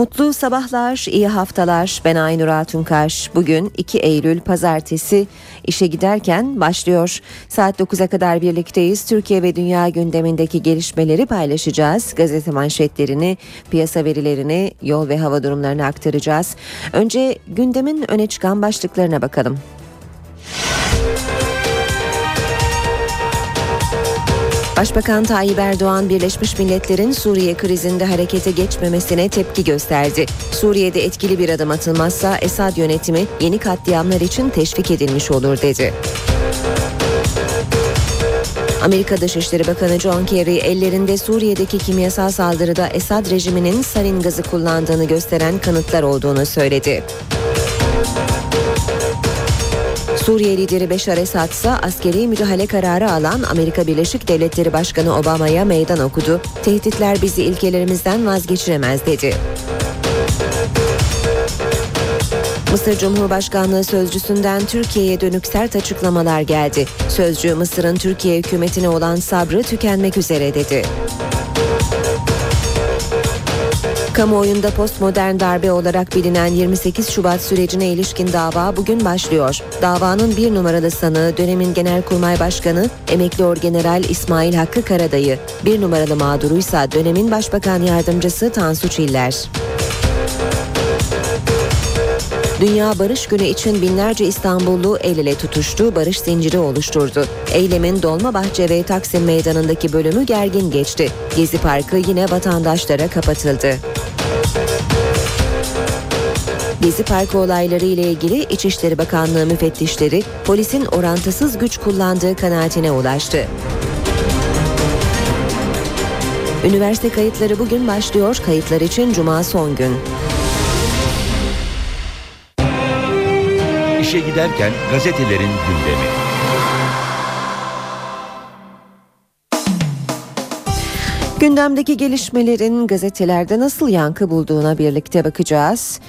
Mutlu sabahlar, iyi haftalar. Ben Aynur Altunkaş. Bugün 2 Eylül Pazartesi işe giderken başlıyor. Saat 9'a kadar birlikteyiz. Türkiye ve dünya gündemindeki gelişmeleri paylaşacağız. Gazete manşetlerini, piyasa verilerini, yol ve hava durumlarını aktaracağız. Önce gündemin öne çıkan başlıklarına bakalım. Başbakan Tayyip Erdoğan Birleşmiş Milletler'in Suriye krizinde harekete geçmemesine tepki gösterdi. Suriye'de etkili bir adım atılmazsa Esad yönetimi yeni katliamlar için teşvik edilmiş olur dedi. Amerika Dışişleri Bakanı John Kerry ellerinde Suriye'deki kimyasal saldırıda Esad rejiminin sarin gazı kullandığını gösteren kanıtlar olduğunu söyledi. Suriye lideri Beşar Esad ise askeri müdahale kararı alan Amerika Birleşik Devletleri Başkanı Obama'ya meydan okudu. Tehditler bizi ilkelerimizden vazgeçiremez dedi. Mısır Cumhurbaşkanlığı sözcüsünden Türkiye'ye dönük sert açıklamalar geldi. Sözcü Mısır'ın Türkiye hükümetine olan sabrı tükenmek üzere dedi. Kamuoyunda postmodern darbe olarak bilinen 28 Şubat sürecine ilişkin dava bugün başlıyor. Davanın bir numaralı sanığı dönemin Genelkurmay Başkanı emekli Orgeneral İsmail Hakkı Karadayı, bir numaralı mağduruysa dönemin Başbakan Yardımcısı Tansu Çiller. Dünya Barış Günü için binlerce İstanbullu el ele tutuştu, barış zinciri oluşturdu. Eylemin Dolmabahçe ve Taksim Meydanı'ndaki bölümü gergin geçti. Gezi Parkı yine vatandaşlara kapatıldı. Gezi Parkı olayları ile ilgili İçişleri Bakanlığı müfettişleri polisin orantısız güç kullandığı kanaatine ulaştı. Üniversite kayıtları bugün başlıyor. Kayıtlar için cuma son gün. İşe giderken gazetelerin gündemi. Gündemdeki gelişmelerin gazetelerde nasıl yankı bulduğuna birlikte bakacağız.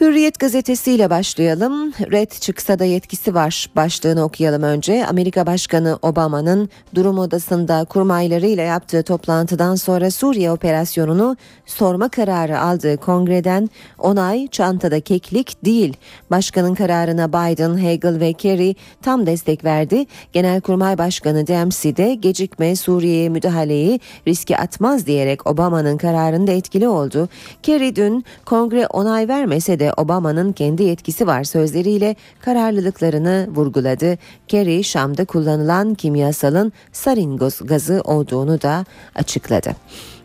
Hürriyet gazetesiyle başlayalım. Red çıksa da yetkisi var başlığını okuyalım önce. Amerika Başkanı Obama'nın durum odasında kurmaylarıyla yaptığı toplantıdan sonra Suriye operasyonunu sorma kararı aldığı kongreden onay çantada keklik değil. Başkanın kararına Biden, Hagel ve Kerry tam destek verdi. Genelkurmay Başkanı Dempsey de gecikme Suriye'ye müdahaleyi riske atmaz diyerek Obama'nın kararında etkili oldu. Kerry dün kongre onay vermese de Obama'nın kendi yetkisi var sözleriyle kararlılıklarını vurguladı. Kerry Şam'da kullanılan kimyasalın sarin gazı olduğunu da açıkladı.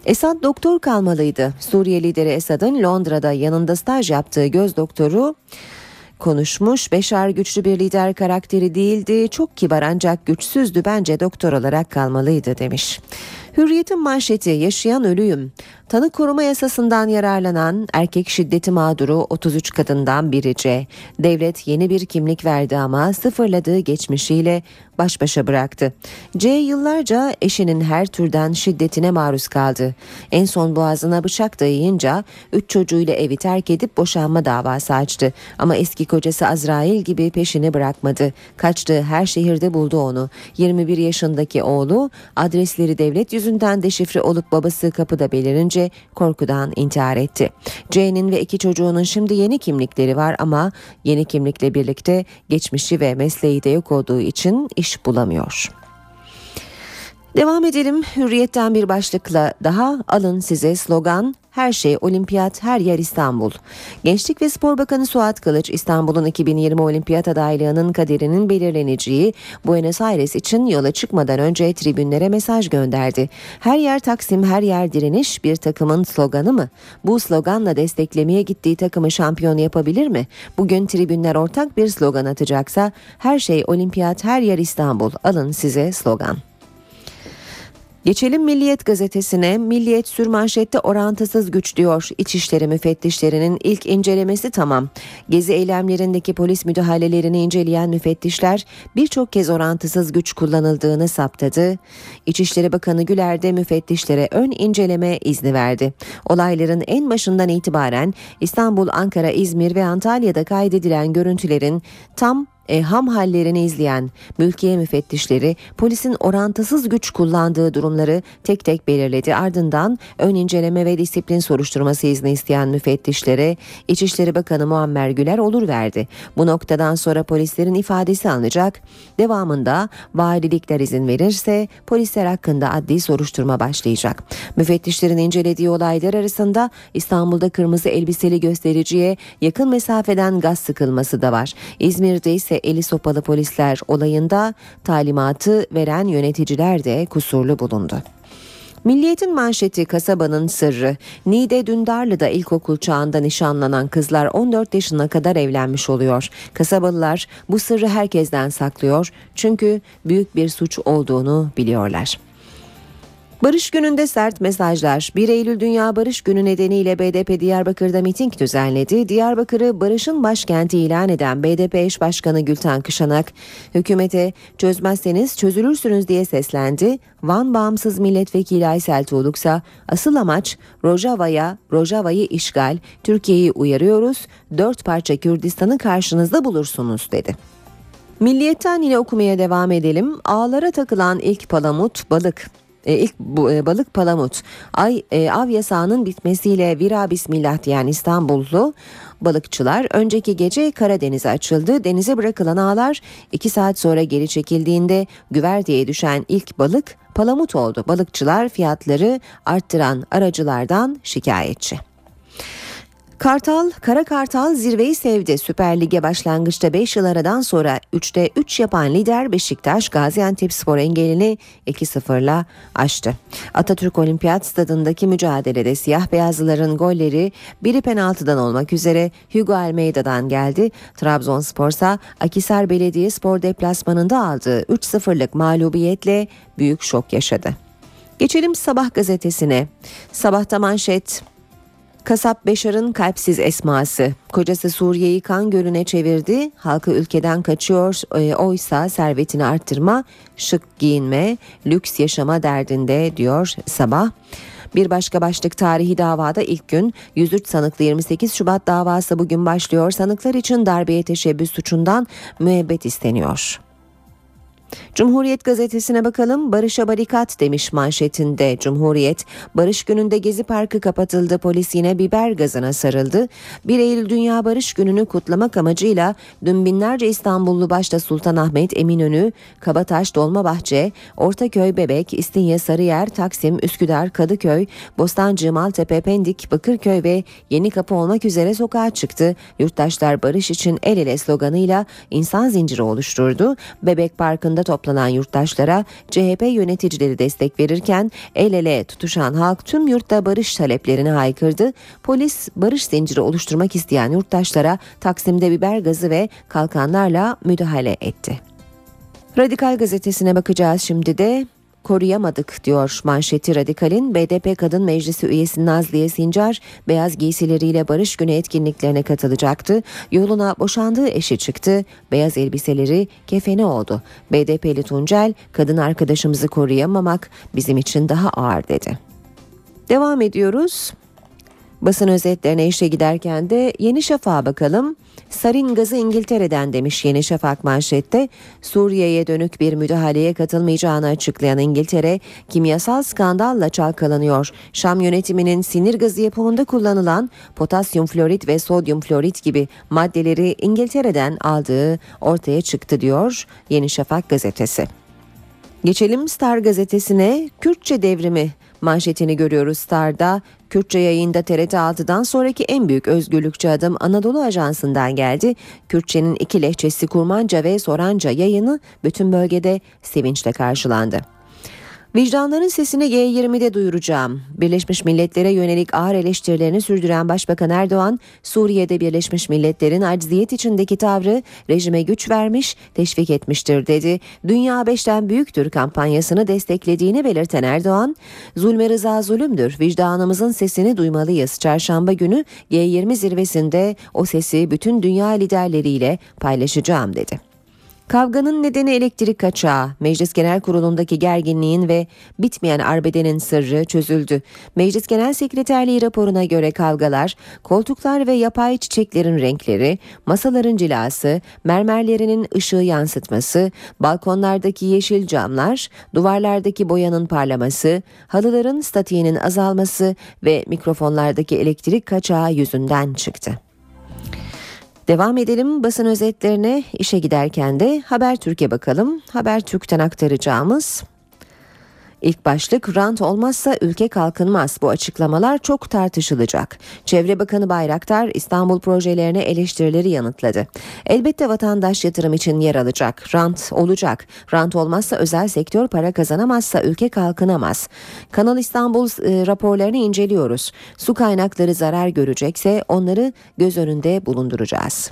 Esad doktor kalmalıydı. Suriye lideri Esad'ın Londra'da yanında staj yaptığı göz doktoru konuşmuş. Beşar güçlü bir lider karakteri değildi. Çok kibar ancak güçsüzdü. Bence doktor olarak kalmalıydı demiş. Hürriyetin manşeti yaşayan ölüyüm. Tanık koruma yasasından yararlanan erkek şiddeti mağduru 33 kadından biri C. Devlet yeni bir kimlik verdi ama sıfırladığı geçmişiyle baş başa bıraktı. C yıllarca eşinin her türden şiddetine maruz kaldı. En son boğazına bıçak dayayınca 3 çocuğuyla evi terk edip boşanma davası açtı. Ama eski kocası Azrail gibi peşini bırakmadı. Kaçtığı her şehirde buldu onu. 21 yaşındaki oğlu adresleri devlet yüzünden deşifre olup babası kapıda belirince korkudan intihar etti. C'nin ve iki çocuğunun şimdi yeni kimlikleri var ama yeni kimlikle birlikte geçmişi ve mesleği de yok olduğu için iş bulamıyor. Devam edelim. Hürriyetten bir başlıkla daha alın size slogan her şey olimpiyat, her yer İstanbul. Gençlik ve Spor Bakanı Suat Kılıç, İstanbul'un 2020 olimpiyat adaylığının kaderinin belirleneceği Buenos Aires için yola çıkmadan önce tribünlere mesaj gönderdi. Her yer Taksim, her yer direniş bir takımın sloganı mı? Bu sloganla desteklemeye gittiği takımı şampiyon yapabilir mi? Bugün tribünler ortak bir slogan atacaksa her şey olimpiyat, her yer İstanbul. Alın size slogan. Geçelim Milliyet gazetesine. Milliyet sürmanşette orantısız güç diyor. İçişleri müfettişlerinin ilk incelemesi tamam. Gezi eylemlerindeki polis müdahalelerini inceleyen müfettişler birçok kez orantısız güç kullanıldığını saptadı. İçişleri Bakanı Güler de müfettişlere ön inceleme izni verdi. Olayların en başından itibaren İstanbul, Ankara, İzmir ve Antalya'da kaydedilen görüntülerin tam e, ham hallerini izleyen mülkiye müfettişleri polisin orantısız güç kullandığı durumları tek tek belirledi. Ardından ön inceleme ve disiplin soruşturması izni isteyen müfettişlere İçişleri Bakanı Muammer Güler olur verdi. Bu noktadan sonra polislerin ifadesi alınacak. Devamında valilikler izin verirse polisler hakkında adli soruşturma başlayacak. Müfettişlerin incelediği olaylar arasında İstanbul'da kırmızı elbiseli göstericiye yakın mesafeden gaz sıkılması da var. İzmir'de ise ise eli sopalı polisler olayında talimatı veren yöneticiler de kusurlu bulundu. Milliyetin manşeti kasabanın sırrı. Niğde Dündarlı'da ilkokul çağında nişanlanan kızlar 14 yaşına kadar evlenmiş oluyor. Kasabalılar bu sırrı herkesten saklıyor çünkü büyük bir suç olduğunu biliyorlar. Barış gününde sert mesajlar. 1 Eylül Dünya Barış Günü nedeniyle BDP Diyarbakır'da miting düzenledi. Diyarbakır'ı barışın başkenti ilan eden BDP eş başkanı Gülten Kışanak, hükümete çözmezseniz çözülürsünüz diye seslendi. Van bağımsız milletvekili Aysel Tuğluksa asıl amaç Rojava'ya, Rojava'yı işgal, Türkiye'yi uyarıyoruz, dört parça Kürdistan'ı karşınızda bulursunuz dedi. Milliyetten yine okumaya devam edelim. Ağlara takılan ilk palamut balık e, ilk bu, e, balık palamut. Ay e, av yasağının bitmesiyle vira bismillah diyen İstanbullu balıkçılar önceki gece Karadeniz'e açıldı. Denize bırakılan ağlar 2 saat sonra geri çekildiğinde güverteye düşen ilk balık palamut oldu. Balıkçılar fiyatları arttıran aracılardan şikayetçi. Kartal, Kara Kartal zirveyi sevdi. Süper Lig'e başlangıçta 5 yıl aradan sonra 3'te 3 yapan lider Beşiktaş Gaziantep Spor engelini 2-0'la aştı. Atatürk Olimpiyat Stadındaki mücadelede siyah beyazlıların golleri biri penaltıdan olmak üzere Hugo Almeida'dan geldi. Trabzonspor ise Akisar Belediye Spor deplasmanında aldığı 3-0'lık mağlubiyetle büyük şok yaşadı. Geçelim Sabah gazetesine. Sabahta manşet Kasap Beşar'ın kalpsiz esması. Kocası Suriye'yi kan gölüne çevirdi. Halkı ülkeden kaçıyor. E, oysa servetini arttırma, şık giyinme, lüks yaşama derdinde diyor sabah. Bir başka başlık tarihi davada ilk gün 103 sanıklı 28 Şubat davası bugün başlıyor. Sanıklar için darbeye teşebbüs suçundan müebbet isteniyor. Cumhuriyet gazetesine bakalım. Barış'a barikat demiş manşetinde Cumhuriyet. Barış gününde Gezi Parkı kapatıldı. Polis yine biber gazına sarıldı. 1 Eylül Dünya Barış Günü'nü kutlamak amacıyla dün binlerce İstanbullu başta Sultanahmet, Eminönü, Kabataş, Dolmabahçe, Ortaköy, Bebek, İstinye, Sarıyer, Taksim, Üsküdar, Kadıköy, Bostancı, Maltepe, Pendik, Bakırköy ve Yeni Kapı olmak üzere sokağa çıktı. Yurttaşlar barış için el ele sloganıyla insan zinciri oluşturdu. Bebek Parkı'nda toplanan yurttaşlara CHP yöneticileri destek verirken el ele tutuşan halk tüm yurtta barış taleplerini haykırdı. Polis barış zinciri oluşturmak isteyen yurttaşlara Taksim'de biber gazı ve kalkanlarla müdahale etti. Radikal gazetesine bakacağız şimdi de koruyamadık diyor manşeti Radikal'in BDP Kadın Meclisi üyesi Nazliye Sincar beyaz giysileriyle Barış Günü etkinliklerine katılacaktı. Yoluna boşandığı eşi çıktı. Beyaz elbiseleri kefeni oldu. BDP'li Tuncel kadın arkadaşımızı koruyamamak bizim için daha ağır dedi. Devam ediyoruz. Basın özetlerine işe giderken de Yeni Şafak'a bakalım. Sarin gazı İngiltere'den demiş Yeni Şafak manşette. Suriye'ye dönük bir müdahaleye katılmayacağını açıklayan İngiltere kimyasal skandalla çalkalanıyor. Şam yönetiminin sinir gazı yapımında kullanılan potasyum florit ve sodyum florit gibi maddeleri İngiltere'den aldığı ortaya çıktı diyor Yeni Şafak gazetesi. Geçelim Star gazetesine Kürtçe devrimi manşetini görüyoruz Star'da. Kürtçe yayında TRT 6'dan sonraki en büyük özgürlükçü adım Anadolu Ajansı'ndan geldi. Kürtçenin iki lehçesi Kurmanca ve Soranca yayını bütün bölgede sevinçle karşılandı. Vicdanların sesini G20'de duyuracağım. Birleşmiş Milletler'e yönelik ağır eleştirilerini sürdüren Başbakan Erdoğan, Suriye'de Birleşmiş Milletler'in acziyet içindeki tavrı rejime güç vermiş, teşvik etmiştir dedi. Dünya beşten büyüktür kampanyasını desteklediğini belirten Erdoğan, zulme rıza zulümdür, vicdanımızın sesini duymalıyız. Çarşamba günü G20 zirvesinde o sesi bütün dünya liderleriyle paylaşacağım dedi. Kavganın nedeni elektrik kaçağı. Meclis Genel Kurulu'ndaki gerginliğin ve bitmeyen arbedenin sırrı çözüldü. Meclis Genel Sekreterliği raporuna göre kavgalar, koltuklar ve yapay çiçeklerin renkleri, masaların cilası, mermerlerinin ışığı yansıtması, balkonlardaki yeşil camlar, duvarlardaki boyanın parlaması, halıların statiğinin azalması ve mikrofonlardaki elektrik kaçağı yüzünden çıktı. Devam edelim basın özetlerine işe giderken de Habertürk'e bakalım. Habertürk'ten aktaracağımız İlk başlık rant olmazsa ülke kalkınmaz. Bu açıklamalar çok tartışılacak. Çevre Bakanı Bayraktar İstanbul projelerine eleştirileri yanıtladı. Elbette vatandaş yatırım için yer alacak. Rant olacak. Rant olmazsa özel sektör para kazanamazsa ülke kalkınamaz. Kanal İstanbul e, raporlarını inceliyoruz. Su kaynakları zarar görecekse onları göz önünde bulunduracağız.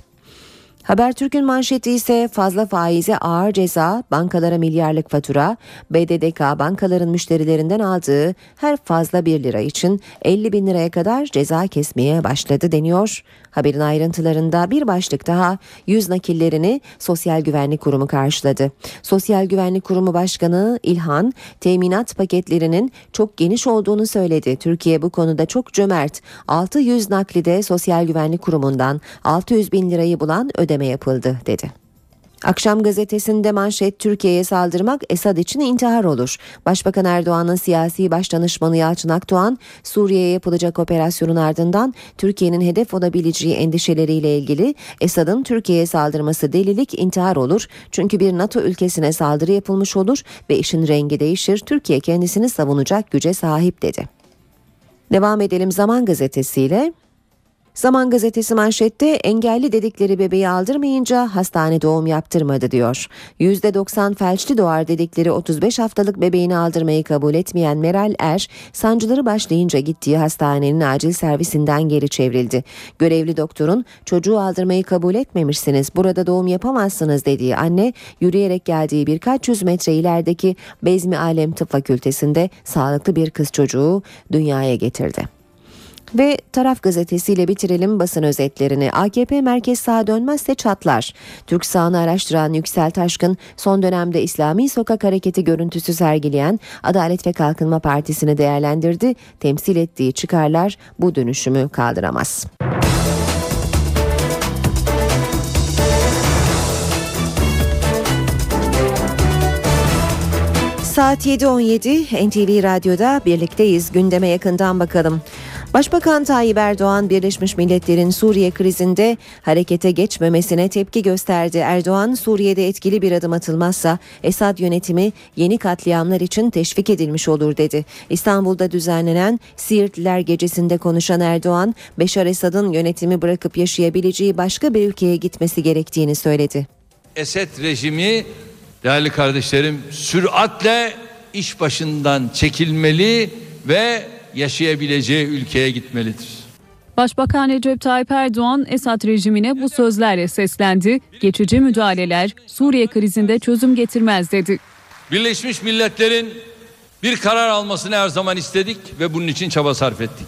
Habertürk'ün manşeti ise fazla faize ağır ceza, bankalara milyarlık fatura, BDDK bankaların müşterilerinden aldığı her fazla 1 lira için 50 bin liraya kadar ceza kesmeye başladı deniyor. Haberin ayrıntılarında bir başlık daha yüz nakillerini Sosyal Güvenlik Kurumu karşıladı. Sosyal Güvenlik Kurumu Başkanı İlhan teminat paketlerinin çok geniş olduğunu söyledi. Türkiye bu konuda çok cömert. 600 naklide Sosyal Güvenlik Kurumu'ndan 600 bin lirayı bulan ödeme yapıldı dedi. Akşam gazetesinde manşet Türkiye'ye saldırmak Esad için intihar olur. Başbakan Erdoğan'ın siyasi başdanışmanı Yalçın Akdoğan, Suriye'ye yapılacak operasyonun ardından Türkiye'nin hedef olabileceği endişeleriyle ilgili Esad'ın Türkiye'ye saldırması delilik intihar olur. Çünkü bir NATO ülkesine saldırı yapılmış olur ve işin rengi değişir. Türkiye kendisini savunacak güce sahip dedi. Devam edelim Zaman gazetesiyle. Zaman gazetesi manşette engelli dedikleri bebeği aldırmayınca hastane doğum yaptırmadı diyor. %90 felçli doğar dedikleri 35 haftalık bebeğini aldırmayı kabul etmeyen Meral Er, sancıları başlayınca gittiği hastanenin acil servisinden geri çevrildi. Görevli doktorun çocuğu aldırmayı kabul etmemişsiniz, burada doğum yapamazsınız dediği anne yürüyerek geldiği birkaç yüz metre ilerideki Bezmi Alem Tıp Fakültesinde sağlıklı bir kız çocuğu dünyaya getirdi. Ve taraf gazetesiyle bitirelim basın özetlerini. AKP merkez sağa dönmezse çatlar. Türk sağını araştıran Yüksel Taşkın son dönemde İslami sokak hareketi görüntüsü sergileyen Adalet ve Kalkınma Partisi'ni değerlendirdi. Temsil ettiği çıkarlar bu dönüşümü kaldıramaz. Saat 7.17 NTV Radyo'da birlikteyiz. Gündeme yakından bakalım. Başbakan Tayyip Erdoğan Birleşmiş Milletler'in Suriye krizinde harekete geçmemesine tepki gösterdi. Erdoğan Suriye'de etkili bir adım atılmazsa Esad yönetimi yeni katliamlar için teşvik edilmiş olur dedi. İstanbul'da düzenlenen Siirtliler Gecesi'nde konuşan Erdoğan, Beşar Esad'ın yönetimi bırakıp yaşayabileceği başka bir ülkeye gitmesi gerektiğini söyledi. Esed rejimi değerli kardeşlerim süratle iş başından çekilmeli ve yaşayabileceği ülkeye gitmelidir. Başbakan Recep Tayyip Erdoğan Esad rejimine bu sözlerle seslendi. Geçici müdahaleler Suriye krizinde çözüm getirmez dedi. Birleşmiş Milletler'in bir karar almasını her zaman istedik ve bunun için çaba sarf ettik.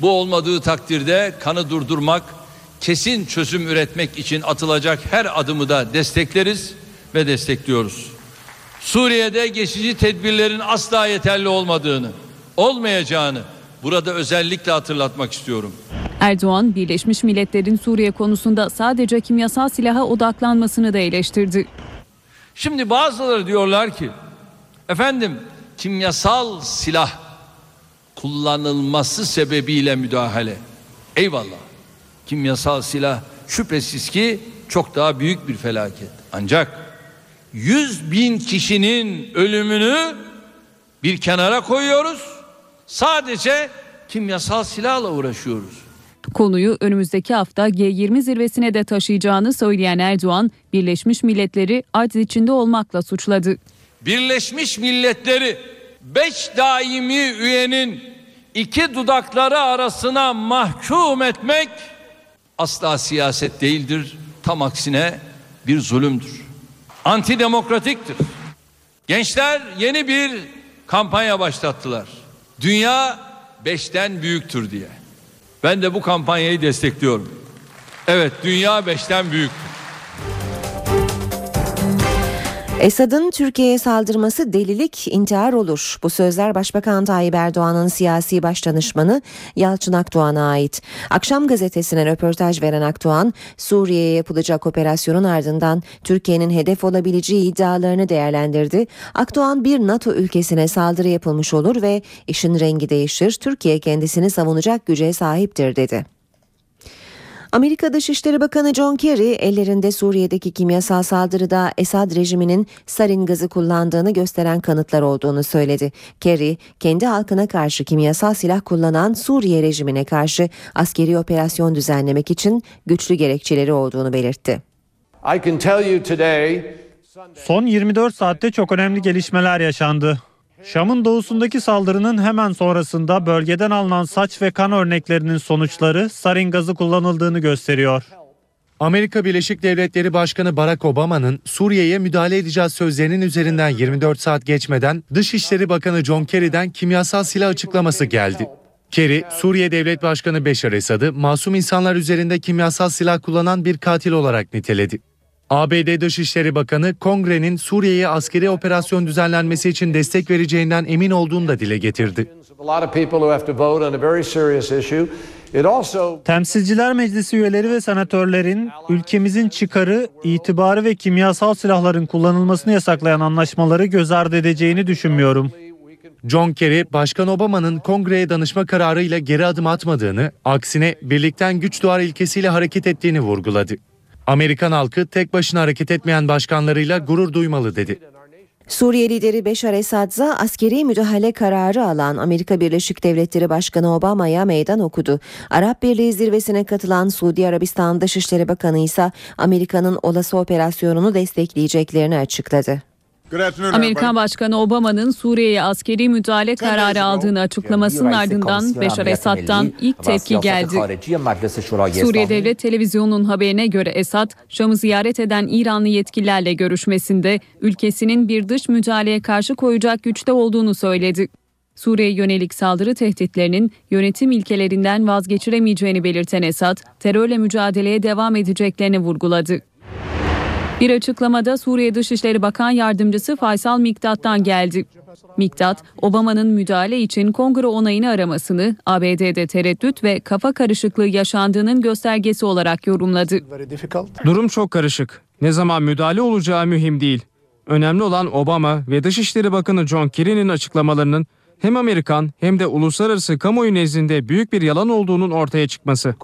Bu olmadığı takdirde kanı durdurmak, kesin çözüm üretmek için atılacak her adımı da destekleriz ve destekliyoruz. Suriye'de geçici tedbirlerin asla yeterli olmadığını, olmayacağını burada özellikle hatırlatmak istiyorum. Erdoğan, Birleşmiş Milletler'in Suriye konusunda sadece kimyasal silaha odaklanmasını da eleştirdi. Şimdi bazıları diyorlar ki, efendim kimyasal silah kullanılması sebebiyle müdahale. Eyvallah. Kimyasal silah şüphesiz ki çok daha büyük bir felaket. Ancak 100 bin kişinin ölümünü bir kenara koyuyoruz. Sadece kimyasal silahla uğraşıyoruz. Konuyu önümüzdeki hafta G20 zirvesine de taşıyacağını söyleyen Erdoğan, Birleşmiş Milletleri aciz içinde olmakla suçladı. Birleşmiş Milletleri beş daimi üyenin iki dudakları arasına mahkum etmek asla siyaset değildir. Tam aksine bir zulümdür. Antidemokratiktir. Gençler yeni bir kampanya başlattılar. Dünya beşten büyüktür diye. Ben de bu kampanyayı destekliyorum. Evet dünya beşten büyüktür. Esad'ın Türkiye'ye saldırması delilik, intihar olur. Bu sözler Başbakan Tayyip Erdoğan'ın siyasi başdanışmanı Yalçın Akdoğan'a ait. Akşam gazetesine röportaj veren Akdoğan, Suriye'ye yapılacak operasyonun ardından Türkiye'nin hedef olabileceği iddialarını değerlendirdi. Akdoğan bir NATO ülkesine saldırı yapılmış olur ve işin rengi değişir. Türkiye kendisini savunacak güce sahiptir dedi. Amerika Dışişleri Bakanı John Kerry ellerinde Suriye'deki kimyasal saldırıda Esad rejiminin sarin gazı kullandığını gösteren kanıtlar olduğunu söyledi. Kerry, kendi halkına karşı kimyasal silah kullanan Suriye rejimine karşı askeri operasyon düzenlemek için güçlü gerekçeleri olduğunu belirtti. I can tell you today Son 24 saatte çok önemli gelişmeler yaşandı. Şam'ın doğusundaki saldırının hemen sonrasında bölgeden alınan saç ve kan örneklerinin sonuçları sarin gazı kullanıldığını gösteriyor. Amerika Birleşik Devletleri Başkanı Barack Obama'nın Suriye'ye müdahale edeceğiz sözlerinin üzerinden 24 saat geçmeden Dışişleri Bakanı John Kerry'den kimyasal silah açıklaması geldi. Kerry, Suriye Devlet Başkanı Beşar Esad'ı masum insanlar üzerinde kimyasal silah kullanan bir katil olarak niteledi. ABD Dışişleri Bakanı Kongre'nin Suriye'ye askeri operasyon düzenlenmesi için destek vereceğinden emin olduğunu da dile getirdi. Temsilciler Meclisi üyeleri ve senatörlerin ülkemizin çıkarı, itibarı ve kimyasal silahların kullanılmasını yasaklayan anlaşmaları göz ardı edeceğini düşünmüyorum. John Kerry, Başkan Obama'nın kongreye danışma kararıyla geri adım atmadığını, aksine birlikten güç doğar ilkesiyle hareket ettiğini vurguladı. Amerikan halkı tek başına hareket etmeyen başkanlarıyla gurur duymalı dedi. Suriye lideri Beşar Esad'za askeri müdahale kararı alan Amerika Birleşik Devletleri Başkanı Obama'ya meydan okudu. Arap Birliği zirvesine katılan Suudi Arabistan Dışişleri Bakanı ise Amerika'nın olası operasyonunu destekleyeceklerini açıkladı. Amerikan Başkanı Obama'nın Suriye'ye askeri müdahale kararı aldığını açıklamasının ardından Beşar Esad'dan ilk tepki geldi. Suriye Devlet Televizyonu'nun haberine göre Esad, Şam'ı ziyaret eden İranlı yetkililerle görüşmesinde ülkesinin bir dış müdahaleye karşı koyacak güçte olduğunu söyledi. Suriye yönelik saldırı tehditlerinin yönetim ilkelerinden vazgeçiremeyeceğini belirten Esad, terörle mücadeleye devam edeceklerini vurguladı. Bir açıklamada Suriye Dışişleri Bakan Yardımcısı Faysal Miktat'tan geldi. Miktat, Obama'nın müdahale için kongre onayını aramasını ABD'de tereddüt ve kafa karışıklığı yaşandığının göstergesi olarak yorumladı. Durum çok karışık. Ne zaman müdahale olacağı mühim değil. Önemli olan Obama ve Dışişleri Bakanı John Kerry'nin açıklamalarının hem Amerikan hem de uluslararası kamuoyu nezdinde büyük bir yalan olduğunun ortaya çıkması.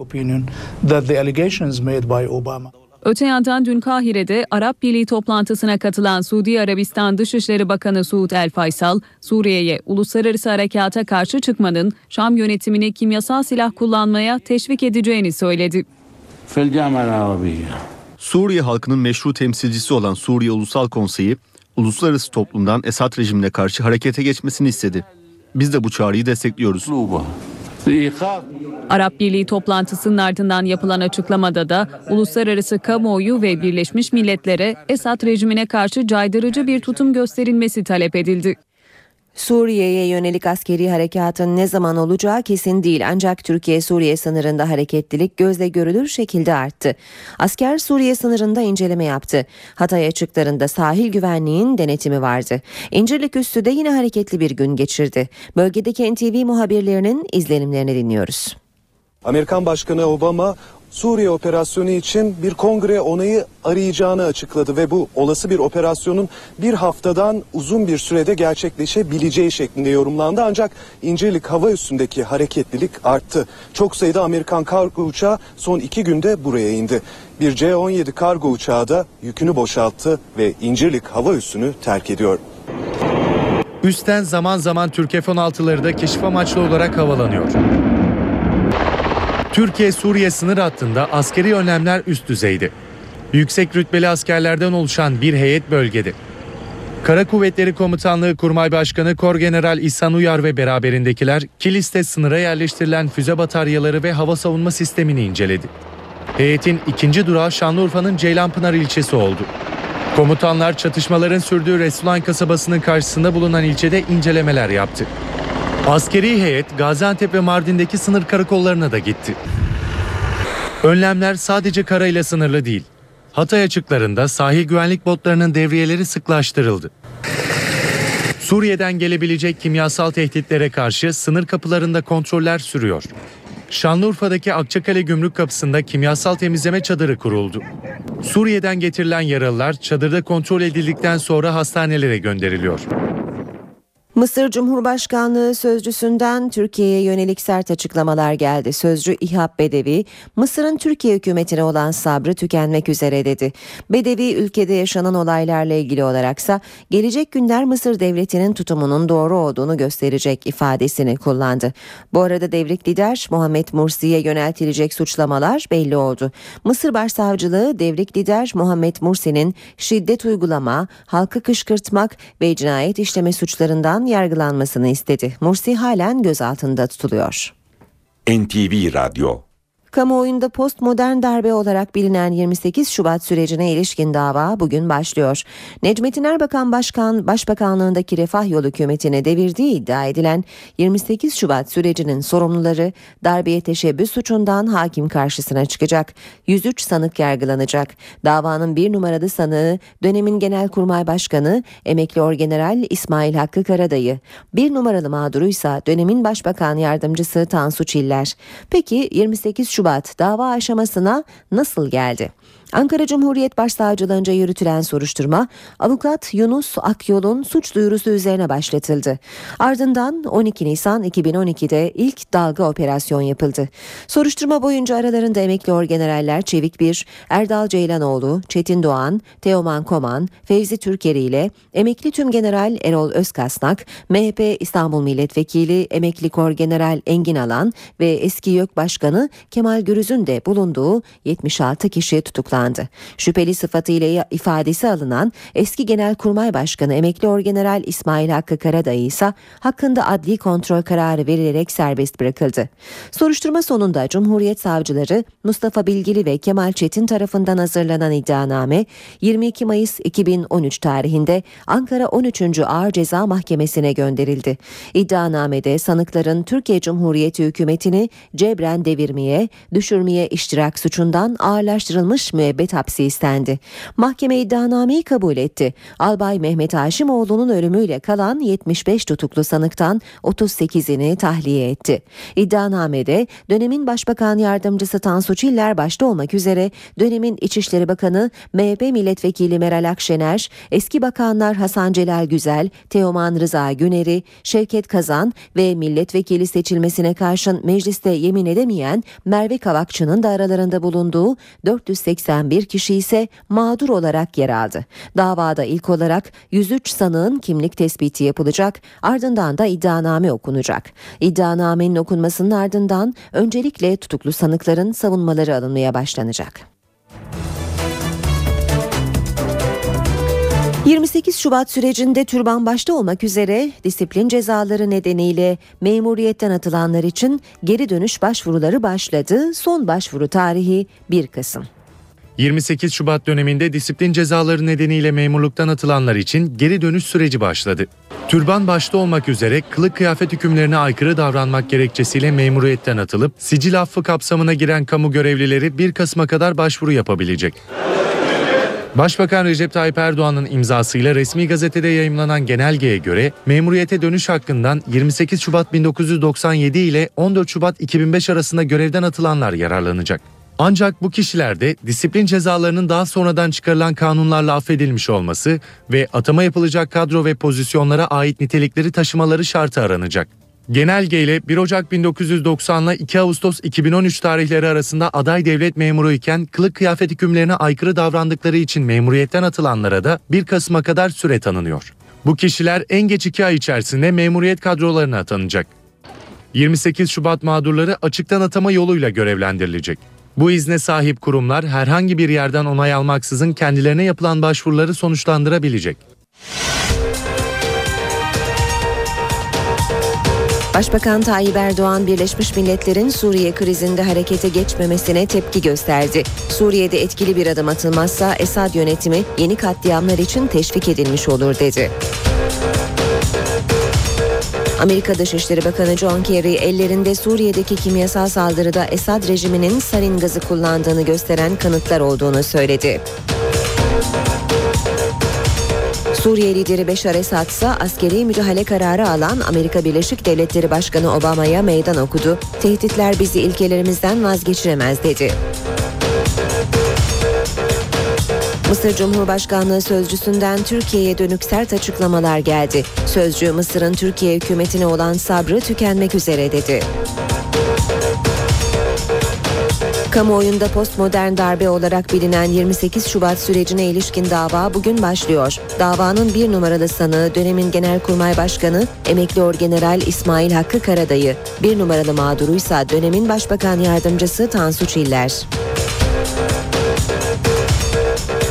Öte yandan dün Kahire'de Arap Birliği toplantısına katılan Suudi Arabistan Dışişleri Bakanı Suud El Faysal, Suriye'ye uluslararası harekata karşı çıkmanın Şam yönetimini kimyasal silah kullanmaya teşvik edeceğini söyledi. Suriye halkının meşru temsilcisi olan Suriye Ulusal Konseyi, uluslararası toplumdan Esad rejimine karşı harekete geçmesini istedi. Biz de bu çağrıyı destekliyoruz. Arap Birliği toplantısının ardından yapılan açıklamada da uluslararası kamuoyu ve Birleşmiş Milletler'e Esad rejimine karşı caydırıcı bir tutum gösterilmesi talep edildi. Suriye'ye yönelik askeri harekatın ne zaman olacağı kesin değil ancak Türkiye-Suriye sınırında hareketlilik gözle görülür şekilde arttı. Asker Suriye sınırında inceleme yaptı. Hatay açıklarında sahil güvenliğin denetimi vardı. İncirlik üstü de yine hareketli bir gün geçirdi. Bölgedeki NTV muhabirlerinin izlenimlerini dinliyoruz. Amerikan Başkanı Obama Suriye operasyonu için bir kongre onayı arayacağını açıkladı ve bu olası bir operasyonun bir haftadan uzun bir sürede gerçekleşebileceği şeklinde yorumlandı. Ancak İncirlik hava üstündeki hareketlilik arttı. Çok sayıda Amerikan kargo uçağı son iki günde buraya indi. Bir C-17 kargo uçağı da yükünü boşalttı ve İncirlik hava üssünü terk ediyor. Üstten zaman zaman Türk F-16'ları da keşif amaçlı olarak havalanıyor. Türkiye-Suriye sınır hattında askeri önlemler üst düzeydi. Yüksek rütbeli askerlerden oluşan bir heyet bölgede. Kara Kuvvetleri Komutanlığı Kurmay Başkanı Kor General İhsan Uyar ve beraberindekiler Kilis'te sınıra yerleştirilen füze bataryaları ve hava savunma sistemini inceledi. Heyetin ikinci durağı Şanlıurfa'nın Ceylanpınar ilçesi oldu. Komutanlar çatışmaların sürdüğü Resulan kasabasının karşısında bulunan ilçede incelemeler yaptı. Askeri heyet Gaziantep ve Mardin'deki sınır karakollarına da gitti. Önlemler sadece karayla sınırlı değil. Hatay açıklarında sahil güvenlik botlarının devriyeleri sıklaştırıldı. Suriye'den gelebilecek kimyasal tehditlere karşı sınır kapılarında kontroller sürüyor. Şanlıurfa'daki Akçakale Gümrük Kapısı'nda kimyasal temizleme çadırı kuruldu. Suriye'den getirilen yaralılar çadırda kontrol edildikten sonra hastanelere gönderiliyor. Mısır Cumhurbaşkanlığı sözcüsünden Türkiye'ye yönelik sert açıklamalar geldi. Sözcü İhab Bedevi, Mısır'ın Türkiye hükümetine olan sabrı tükenmek üzere dedi. Bedevi ülkede yaşanan olaylarla ilgili olaraksa gelecek günler Mısır devletinin tutumunun doğru olduğunu gösterecek ifadesini kullandı. Bu arada devrik lider Muhammed Mursi'ye yöneltilecek suçlamalar belli oldu. Mısır Başsavcılığı devrik lider Muhammed Mursi'nin şiddet uygulama, halkı kışkırtmak ve cinayet işleme suçlarından yargılanmasını istedi. Mursi halen gözaltında tutuluyor. NTV Radyo Kamuoyunda postmodern darbe olarak bilinen 28 Şubat sürecine ilişkin dava bugün başlıyor. Necmettin Erbakan Başkan Başbakanlığındaki Refah Yolu hükümetine devirdiği iddia edilen 28 Şubat sürecinin sorumluları darbeye teşebbüs suçundan hakim karşısına çıkacak. 103 sanık yargılanacak. Davanın bir numaralı sanığı dönemin Genelkurmay Başkanı Emekli Orgeneral İsmail Hakkı Karadayı. Bir numaralı mağduruysa dönemin Başbakan Yardımcısı Tansu Çiller. Peki 28 Şubat Şubat dava aşamasına nasıl geldi? Ankara Cumhuriyet Başsavcılığınca yürütülen soruşturma avukat Yunus Akyol'un suç duyurusu üzerine başlatıldı. Ardından 12 Nisan 2012'de ilk dalga operasyon yapıldı. Soruşturma boyunca aralarında emekli orgeneraller Çevik Bir, Erdal Ceylanoğlu, Çetin Doğan, Teoman Koman, Fevzi Türkeri ile emekli tüm general Erol Özkasnak, MHP İstanbul Milletvekili emekli kor general Engin Alan ve eski YÖK Başkanı Kemal Gürüz'ün de bulunduğu 76 kişi tutuklandı tutuklandı. Şüpheli sıfatıyla ifadesi alınan eski Genelkurmay Başkanı emekli orgeneral İsmail Hakkı Karadayı ise hakkında adli kontrol kararı verilerek serbest bırakıldı. Soruşturma sonunda Cumhuriyet Savcıları Mustafa Bilgili ve Kemal Çetin tarafından hazırlanan iddianame 22 Mayıs 2013 tarihinde Ankara 13. Ağır Ceza Mahkemesi'ne gönderildi. İddianamede sanıkların Türkiye Cumhuriyeti hükümetini cebren devirmeye, düşürmeye iştirak suçundan ağırlaştırılmış müebbet müebbet hapsi istendi. Mahkeme iddianameyi kabul etti. Albay Mehmet Haşimoğlu'nun ölümüyle kalan 75 tutuklu sanıktan 38'ini tahliye etti. İddianamede dönemin Başbakan Yardımcısı Tansu Çiller başta olmak üzere dönemin İçişleri Bakanı MHP Milletvekili Meral Akşener, eski bakanlar Hasan Celal Güzel, Teoman Rıza Güner'i, Şevket Kazan ve milletvekili seçilmesine karşın mecliste yemin edemeyen Merve Kavakçı'nın da aralarında bulunduğu 480 bir kişi ise mağdur olarak yer aldı. Davada ilk olarak 103 sanığın kimlik tespiti yapılacak ardından da iddianame okunacak. İddianamenin okunmasının ardından öncelikle tutuklu sanıkların savunmaları alınmaya başlanacak. 28 Şubat sürecinde türban başta olmak üzere disiplin cezaları nedeniyle memuriyetten atılanlar için geri dönüş başvuruları başladı. Son başvuru tarihi 1 Kasım. 28 Şubat döneminde disiplin cezaları nedeniyle memurluktan atılanlar için geri dönüş süreci başladı. Türban başta olmak üzere kılık kıyafet hükümlerine aykırı davranmak gerekçesiyle memuriyetten atılıp sicil affı kapsamına giren kamu görevlileri 1 Kasım'a kadar başvuru yapabilecek. Başbakan Recep Tayyip Erdoğan'ın imzasıyla resmi gazetede yayımlanan genelgeye göre memuriyete dönüş hakkından 28 Şubat 1997 ile 14 Şubat 2005 arasında görevden atılanlar yararlanacak. Ancak bu kişilerde disiplin cezalarının daha sonradan çıkarılan kanunlarla affedilmiş olması ve atama yapılacak kadro ve pozisyonlara ait nitelikleri taşımaları şartı aranacak. Genelge ile 1 Ocak 1990 ile 2 Ağustos 2013 tarihleri arasında aday devlet memuru iken kılık kıyafet hükümlerine aykırı davrandıkları için memuriyetten atılanlara da 1 Kasım'a kadar süre tanınıyor. Bu kişiler en geç 2 ay içerisinde memuriyet kadrolarına atanacak. 28 Şubat mağdurları açıktan atama yoluyla görevlendirilecek. Bu izne sahip kurumlar herhangi bir yerden onay almaksızın kendilerine yapılan başvuruları sonuçlandırabilecek. Başbakan Tayyip Erdoğan Birleşmiş Milletler'in Suriye krizinde harekete geçmemesine tepki gösterdi. Suriye'de etkili bir adım atılmazsa Esad yönetimi yeni katliamlar için teşvik edilmiş olur dedi. Amerika Dışişleri Bakanı John Kerry ellerinde Suriye'deki kimyasal saldırıda Esad rejiminin sarin gazı kullandığını gösteren kanıtlar olduğunu söyledi. Suriye lideri Beşar Esad ise askeri müdahale kararı alan Amerika Birleşik Devletleri Başkanı Obama'ya meydan okudu. Tehditler bizi ilkelerimizden vazgeçiremez dedi. Mısır Cumhurbaşkanlığı sözcüsünden Türkiye'ye dönük sert açıklamalar geldi. Sözcü Mısır'ın Türkiye hükümetine olan sabrı tükenmek üzere dedi. Kamuoyunda postmodern darbe olarak bilinen 28 Şubat sürecine ilişkin dava bugün başlıyor. Davanın bir numaralı sanığı dönemin Genelkurmay Başkanı emekli Orgeneral İsmail Hakkı Karadayı, bir numaralı mağduruysa dönemin Başbakan Yardımcısı Tansu Çiller.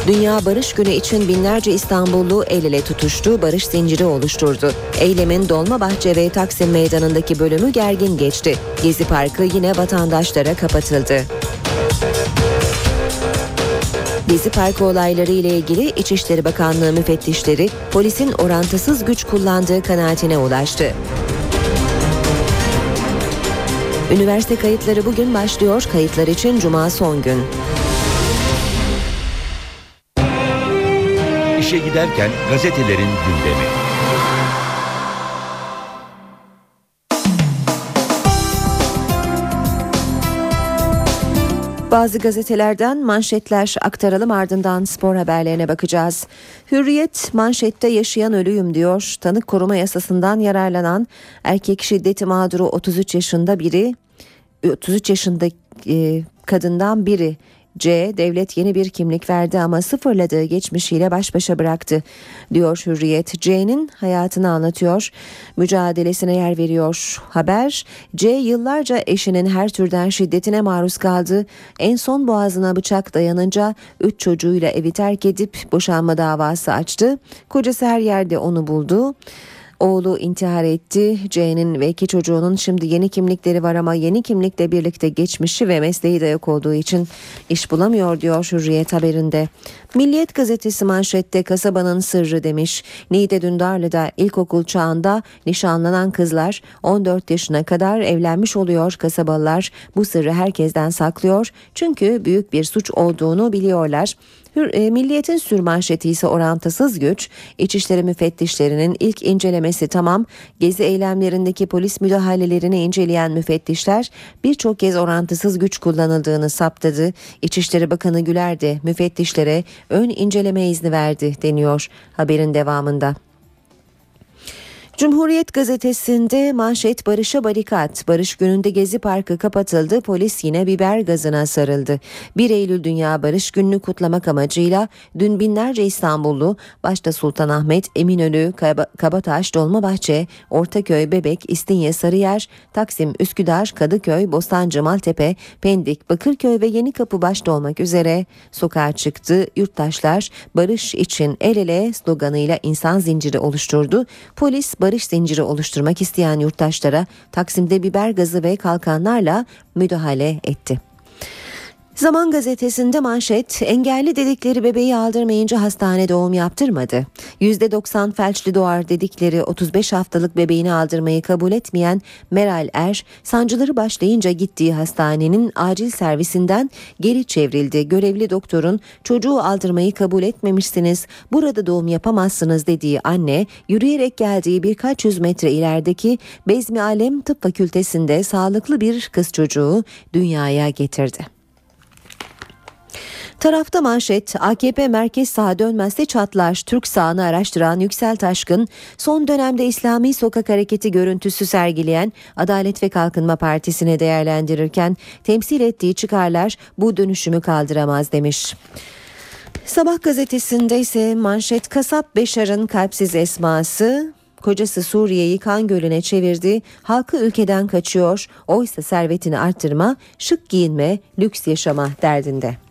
Dünya Barış Günü için binlerce İstanbullu el ele tutuştu, barış zinciri oluşturdu. Eylemin Dolmabahçe ve Taksim Meydanı'ndaki bölümü gergin geçti. Gezi Parkı yine vatandaşlara kapatıldı. Gezi Parkı olayları ile ilgili İçişleri Bakanlığı müfettişleri polisin orantısız güç kullandığı kanaatine ulaştı. Üniversite kayıtları bugün başlıyor. Kayıtlar için cuma son gün. İşe giderken gazetelerin gündemi. Bazı gazetelerden manşetler aktaralım ardından spor haberlerine bakacağız. Hürriyet manşette yaşayan ölüyüm diyor. Tanık koruma yasasından yararlanan erkek şiddeti mağduru 33 yaşında biri 33 yaşında e, kadından biri C devlet yeni bir kimlik verdi ama sıfırladığı geçmişiyle baş başa bıraktı diyor Hürriyet. C'nin hayatını anlatıyor. Mücadelesine yer veriyor. Haber C yıllarca eşinin her türden şiddetine maruz kaldı. En son boğazına bıçak dayanınca 3 çocuğuyla evi terk edip boşanma davası açtı. Kocası her yerde onu buldu. Oğlu intihar etti. C'nin ve iki çocuğunun şimdi yeni kimlikleri var ama yeni kimlikle birlikte geçmişi ve mesleği de yok olduğu için iş bulamıyor diyor Hürriyet haberinde. Milliyet gazetesi manşette kasabanın sırrı demiş. Niğde Dündarlı'da ilkokul çağında nişanlanan kızlar 14 yaşına kadar evlenmiş oluyor kasabalılar. Bu sırrı herkesten saklıyor çünkü büyük bir suç olduğunu biliyorlar. Hür, e, Milliyet'in sürmanşeti ise orantısız güç. İçişleri müfettişlerinin ilk incelemesi tamam. Gezi eylemlerindeki polis müdahalelerini inceleyen müfettişler birçok kez orantısız güç kullanıldığını saptadı. İçişleri Bakanı Güler de müfettişlere ön inceleme izni verdi deniyor haberin devamında. Cumhuriyet gazetesinde manşet Barış'a barikat. Barış gününde Gezi Parkı kapatıldı. Polis yine biber gazına sarıldı. 1 Eylül Dünya Barış Günü'nü kutlamak amacıyla dün binlerce İstanbullu başta Sultanahmet, Eminönü, Kabataş, Dolmabahçe, Ortaköy, Bebek, İstinye, Sarıyer, Taksim, Üsküdar, Kadıköy, Bostancı, Maltepe, Pendik, Bakırköy ve Yenikapı başta olmak üzere sokağa çıktı. Yurttaşlar barış için el ele sloganıyla insan zinciri oluşturdu. Polis barış zinciri oluşturmak isteyen yurttaşlara Taksim'de biber gazı ve kalkanlarla müdahale etti. Zaman gazetesinde manşet engelli dedikleri bebeği aldırmayınca hastane doğum yaptırmadı. %90 felçli doğar dedikleri 35 haftalık bebeğini aldırmayı kabul etmeyen Meral Er sancıları başlayınca gittiği hastanenin acil servisinden geri çevrildi. Görevli doktorun çocuğu aldırmayı kabul etmemişsiniz burada doğum yapamazsınız dediği anne yürüyerek geldiği birkaç yüz metre ilerideki Bezmi Alem Tıp Fakültesinde sağlıklı bir kız çocuğu dünyaya getirdi. Tarafta manşet AKP merkez sağa dönmezse çatlar. Türk sağını araştıran Yüksel Taşkın son dönemde İslami sokak hareketi görüntüsü sergileyen Adalet ve Kalkınma Partisi'ni değerlendirirken temsil ettiği çıkarlar bu dönüşümü kaldıramaz demiş. Sabah gazetesinde ise manşet kasap Beşar'ın kalpsiz esması Kocası Suriye'yi kan gölüne çevirdi, halkı ülkeden kaçıyor, oysa servetini arttırma, şık giyinme, lüks yaşama derdinde.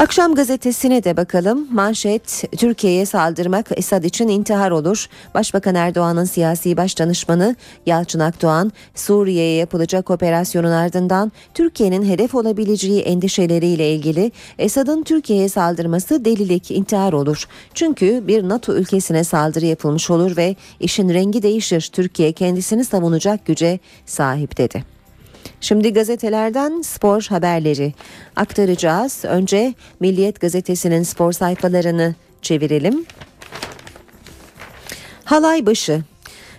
Akşam gazetesine de bakalım. Manşet Türkiye'ye saldırmak Esad için intihar olur. Başbakan Erdoğan'ın siyasi başdanışmanı Yalçın Akdoğan Suriye'ye yapılacak operasyonun ardından Türkiye'nin hedef olabileceği endişeleriyle ilgili Esad'ın Türkiye'ye saldırması delilik, intihar olur. Çünkü bir NATO ülkesine saldırı yapılmış olur ve işin rengi değişir. Türkiye kendisini savunacak güce sahip dedi. Şimdi gazetelerden spor haberleri aktaracağız. Önce Milliyet gazetesinin spor sayfalarını çevirelim. Halay başı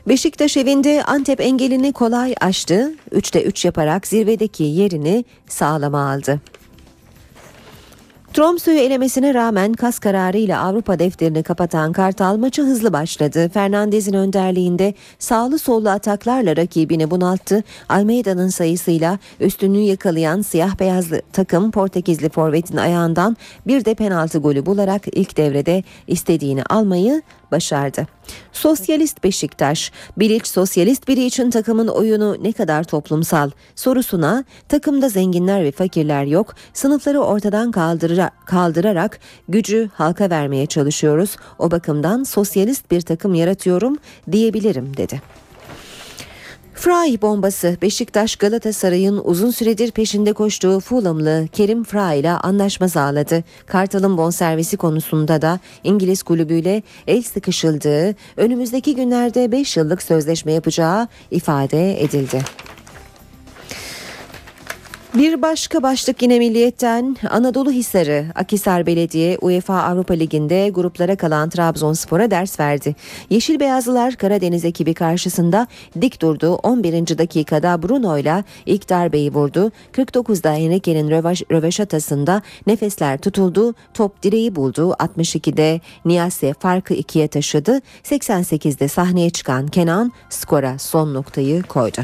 Beşiktaş evinde Antep engelini kolay aştı. 3'te 3 yaparak zirvedeki yerini sağlama aldı. Tromsø'yü elemesine rağmen kas kararıyla Avrupa defterini kapatan Kartal maçı hızlı başladı. Fernandez'in önderliğinde sağlı sollu ataklarla rakibini bunalttı. Almeida'nın sayısıyla üstünlüğü yakalayan siyah beyazlı takım Portekizli forvetin ayağından bir de penaltı golü bularak ilk devrede istediğini almayı başardı. Sosyalist Beşiktaş, Bilic sosyalist biri için takımın oyunu ne kadar toplumsal sorusuna takımda zenginler ve fakirler yok, sınıfları ortadan kaldıra, kaldırarak gücü halka vermeye çalışıyoruz. O bakımdan sosyalist bir takım yaratıyorum diyebilirim dedi. Fry bombası Beşiktaş Galatasaray'ın uzun süredir peşinde koştuğu Fulhamlı Kerim Fry ile anlaşma sağladı. Kartal'ın bonservisi konusunda da İngiliz kulübüyle el sıkışıldığı, önümüzdeki günlerde 5 yıllık sözleşme yapacağı ifade edildi. Bir başka başlık yine Milliyet'ten Anadolu Hisarı Akisar Belediye UEFA Avrupa Ligi'nde gruplara kalan Trabzonspor'a ders verdi. Yeşil Beyazlılar Karadeniz ekibi karşısında dik durdu. 11. dakikada Bruno ile ilk darbeyi vurdu. 49'da Henrique'nin rövaş, röveşatasında nefesler tutuldu. Top direği buldu. 62'de Niyasse farkı ikiye taşıdı. 88'de sahneye çıkan Kenan skora son noktayı koydu.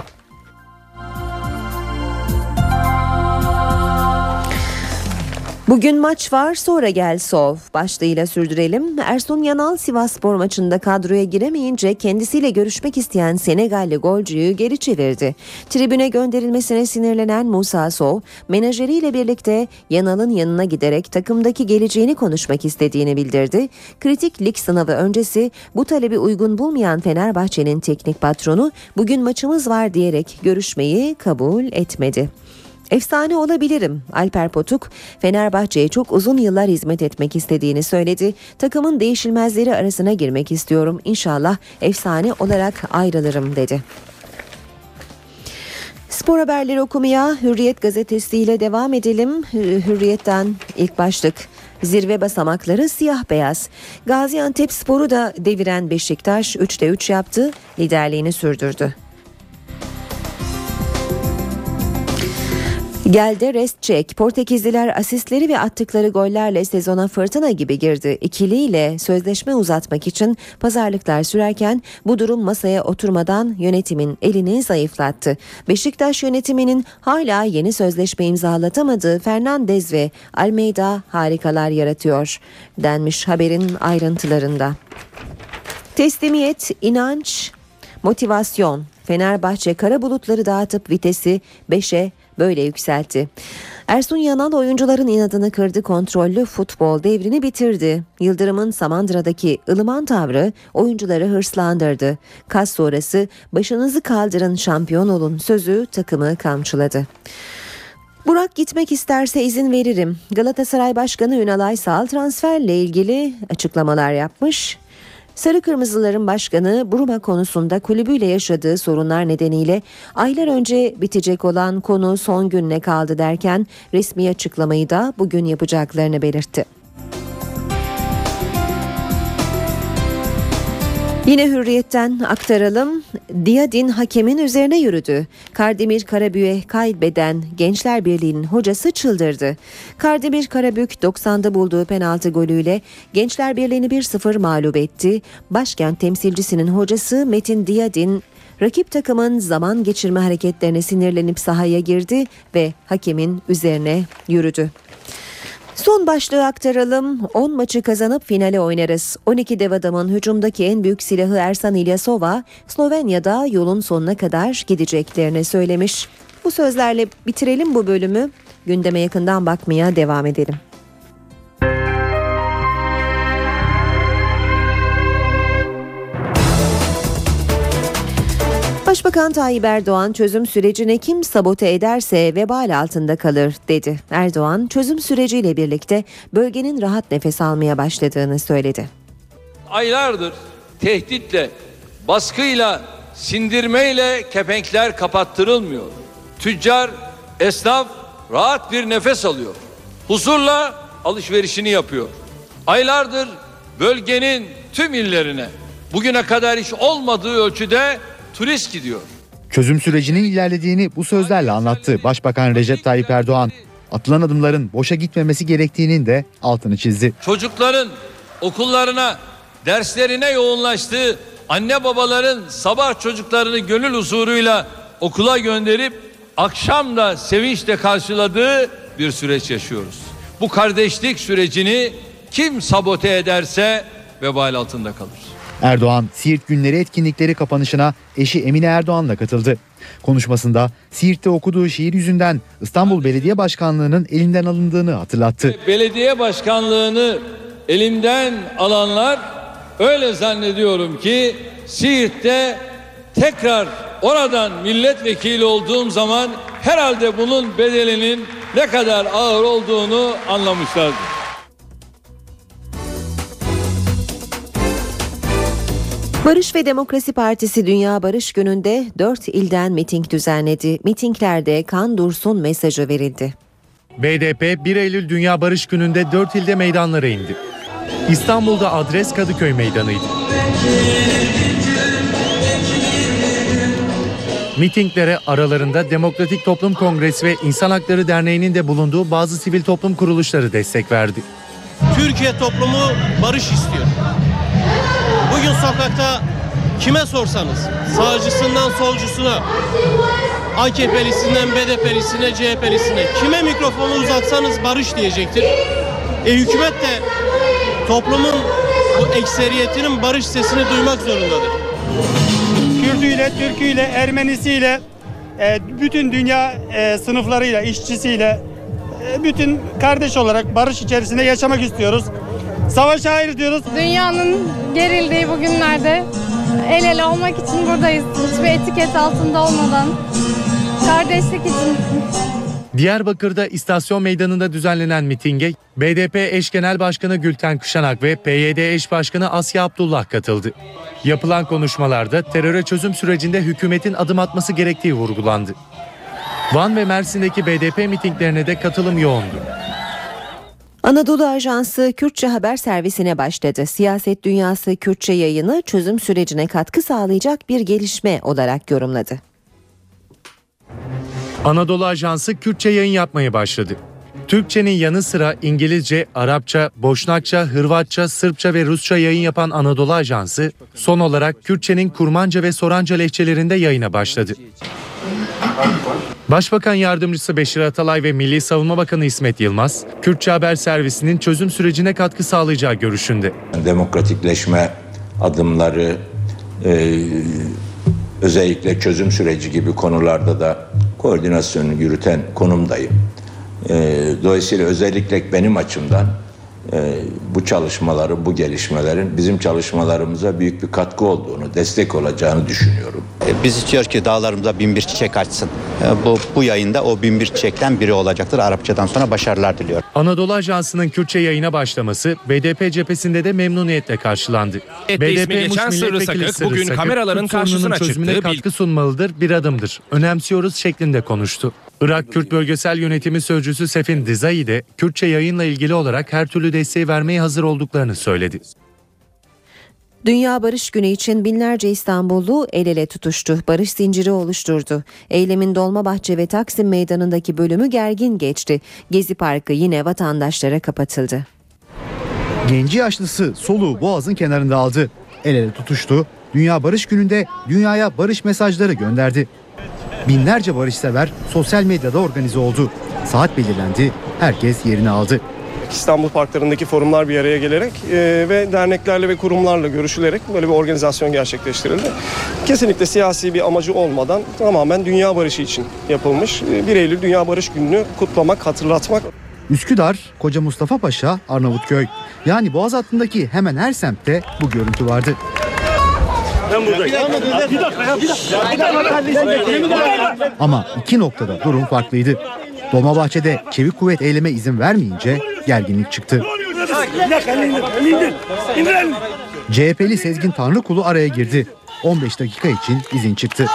Bugün maç var sonra gel sov başlığıyla sürdürelim. Ersun Yanal Sivas Spor maçında kadroya giremeyince kendisiyle görüşmek isteyen Senegalli golcüyü geri çevirdi. Tribüne gönderilmesine sinirlenen Musa Sov menajeriyle birlikte Yanal'ın yanına giderek takımdaki geleceğini konuşmak istediğini bildirdi. Kritik lig sınavı öncesi bu talebi uygun bulmayan Fenerbahçe'nin teknik patronu bugün maçımız var diyerek görüşmeyi kabul etmedi. Efsane olabilirim. Alper Potuk, Fenerbahçe'ye çok uzun yıllar hizmet etmek istediğini söyledi. Takımın değişilmezleri arasına girmek istiyorum. İnşallah efsane olarak ayrılırım dedi. Spor haberleri okumaya Hürriyet gazetesiyle devam edelim. Hürriyet'ten ilk başlık. Zirve basamakları siyah beyaz. Gaziantep Sporu da deviren Beşiktaş 3'te 3 yaptı, liderliğini sürdürdü. Geldi rest çek. Portekizliler asistleri ve attıkları gollerle sezona fırtına gibi girdi. İkiliyle sözleşme uzatmak için pazarlıklar sürerken bu durum masaya oturmadan yönetimin elini zayıflattı. Beşiktaş yönetiminin hala yeni sözleşme imzalatamadığı Fernandez ve Almeida harikalar yaratıyor denmiş haberin ayrıntılarında. Teslimiyet, inanç, motivasyon. Fenerbahçe kara bulutları dağıtıp vitesi 5'e böyle yükseltti. Ersun Yanal oyuncuların inadını kırdı kontrollü futbol devrini bitirdi. Yıldırım'ın Samandıra'daki ılıman tavrı oyuncuları hırslandırdı. Kas sonrası başınızı kaldırın şampiyon olun sözü takımı kamçıladı. Burak gitmek isterse izin veririm. Galatasaray Başkanı Ünal Aysal transferle ilgili açıklamalar yapmış. Sarı Kırmızıların başkanı Bruma konusunda kulübüyle yaşadığı sorunlar nedeniyle aylar önce bitecek olan konu son gününe kaldı derken resmi açıklamayı da bugün yapacaklarını belirtti. Yine hürriyetten aktaralım. Diyadin hakemin üzerine yürüdü. Kardemir Karabük'e kaybeden Gençler Birliği'nin hocası çıldırdı. Kardemir Karabük 90'da bulduğu penaltı golüyle Gençler Birliği'ni 1-0 mağlup etti. Başkent temsilcisinin hocası Metin Diyadin rakip takımın zaman geçirme hareketlerine sinirlenip sahaya girdi ve hakemin üzerine yürüdü. Son başlığı aktaralım. 10 maçı kazanıp finale oynarız. 12 dev adamın hücumdaki en büyük silahı Ersan İlyasova, Slovenya'da yolun sonuna kadar gideceklerini söylemiş. Bu sözlerle bitirelim bu bölümü. Gündeme yakından bakmaya devam edelim. Başbakan Tayyip Erdoğan çözüm sürecini kim sabote ederse vebal altında kalır dedi. Erdoğan çözüm süreciyle birlikte bölgenin rahat nefes almaya başladığını söyledi. Aylardır tehditle, baskıyla, sindirmeyle kepenkler kapattırılmıyor. Tüccar, esnaf rahat bir nefes alıyor. Huzurla alışverişini yapıyor. Aylardır bölgenin tüm illerine bugüne kadar hiç olmadığı ölçüde turist gidiyor. Çözüm sürecinin ilerlediğini bu sözlerle anlattı Başbakan Recep Tayyip Erdoğan. Atılan adımların boşa gitmemesi gerektiğinin de altını çizdi. Çocukların okullarına, derslerine yoğunlaştığı anne babaların sabah çocuklarını gönül huzuruyla okula gönderip akşam da sevinçle karşıladığı bir süreç yaşıyoruz. Bu kardeşlik sürecini kim sabote ederse vebal altında kalır. Erdoğan, Siirt Günleri etkinlikleri kapanışına eşi Emine Erdoğan'la katıldı. Konuşmasında Siirt'te okuduğu şiir yüzünden İstanbul Belediye Başkanlığı'nın elinden alındığını hatırlattı. Belediye başkanlığını elimden alanlar öyle zannediyorum ki Siirt'te tekrar oradan milletvekili olduğum zaman herhalde bunun bedelinin ne kadar ağır olduğunu anlamışlardır. Barış ve Demokrasi Partisi Dünya Barış Günü'nde 4 ilden miting düzenledi. Mitinglerde kan dursun mesajı verildi. BDP 1 Eylül Dünya Barış Günü'nde 4 ilde meydanlara indi. İstanbul'da adres Kadıköy Meydanı'ydı. Mitinglere aralarında Demokratik Toplum Kongresi ve İnsan Hakları Derneği'nin de bulunduğu bazı sivil toplum kuruluşları destek verdi. Türkiye toplumu barış istiyor. Bugün sokakta kime sorsanız sağcısından solcusuna AKP'lisinden BDP'lisine CHP'lisine kime mikrofonu uzatsanız barış diyecektir. E hükümet de toplumun bu ekseriyetinin barış sesini duymak zorundadır. Kürdüyle, Türküyle, Ermenisiyle, e, bütün dünya e, sınıflarıyla, işçisiyle, e, bütün kardeş olarak barış içerisinde yaşamak istiyoruz. Savaşa hayır diyoruz. Dünyanın gerildiği bu günlerde el ele olmak için buradayız. Hiçbir etiket altında olmadan. Kardeşlik için. Diyarbakır'da istasyon meydanında düzenlenen mitinge BDP eş genel başkanı Gülten Kışanak ve PYD eş başkanı Asya Abdullah katıldı. Yapılan konuşmalarda teröre çözüm sürecinde hükümetin adım atması gerektiği vurgulandı. Van ve Mersin'deki BDP mitinglerine de katılım yoğundu. Anadolu Ajansı Kürtçe haber servisine başladı. Siyaset dünyası Kürtçe yayını çözüm sürecine katkı sağlayacak bir gelişme olarak yorumladı. Anadolu Ajansı Kürtçe yayın yapmaya başladı. Türkçenin yanı sıra İngilizce, Arapça, Boşnakça, Hırvatça, Sırpça ve Rusça yayın yapan Anadolu Ajansı son olarak Kürtçenin Kurmanca ve Soranca lehçelerinde yayına başladı. Başbakan Yardımcısı Beşir Atalay ve Milli Savunma Bakanı İsmet Yılmaz, Kürtçe Haber Servisi'nin çözüm sürecine katkı sağlayacağı görüşünde. Demokratikleşme adımları, e, özellikle çözüm süreci gibi konularda da koordinasyonu yürüten konumdayım. E, dolayısıyla özellikle benim açımdan bu çalışmaların, bu gelişmelerin bizim çalışmalarımıza büyük bir katkı olduğunu, destek olacağını düşünüyorum. Biz istiyoruz ki dağlarımıza bin bir çiçek açsın. E, Bu, bu yayında o bin bir çiçekten biri olacaktır. Arapçadan sonra başarılar diliyorum. Anadolu Ajansı'nın Kürtçe yayına başlaması BDP cephesinde de memnuniyetle karşılandı. İsmi geçen Sırrı Sakık bugün kameraların Kürt karşısına çözümüne çıktı. katkı sunmalıdır, bir adımdır. Önemsiyoruz şeklinde konuştu. Irak Kürt Bölgesel Yönetimi Sözcüsü Sefin Dizai de Kürtçe yayınla ilgili olarak her türlü desteği vermeye hazır olduklarını söyledi. Dünya Barış Günü için binlerce İstanbullu el ele tutuştu. Barış zinciri oluşturdu. Eylemin Dolmabahçe ve Taksim Meydanı'ndaki bölümü gergin geçti. Gezi Parkı yine vatandaşlara kapatıldı. Genci yaşlısı soluğu boğazın kenarında aldı. El ele tutuştu. Dünya Barış Günü'nde dünyaya barış mesajları gönderdi. Binlerce barışsever sosyal medyada organize oldu. Saat belirlendi. Herkes yerini aldı. İstanbul parklarındaki forumlar bir araya gelerek e, ve derneklerle ve kurumlarla görüşülerek böyle bir organizasyon gerçekleştirildi. Kesinlikle siyasi bir amacı olmadan tamamen dünya barışı için yapılmış. E, 1 Eylül Dünya Barış Günü'nü kutlamak, hatırlatmak. Üsküdar, Koca Mustafa Paşa, Arnavutköy. Yani Boğaz hattındaki hemen her semtte bu görüntü vardı. Ben buradayım. Bir dakika ya bir dakika. Ama iki noktada durum farklıydı. Dolmabahçe'de çevik kuvvet eyleme izin vermeyince gerginlik çıktı. CHP'li Sezgin Tanrıkulu araya girdi. 15 dakika için izin çıktı.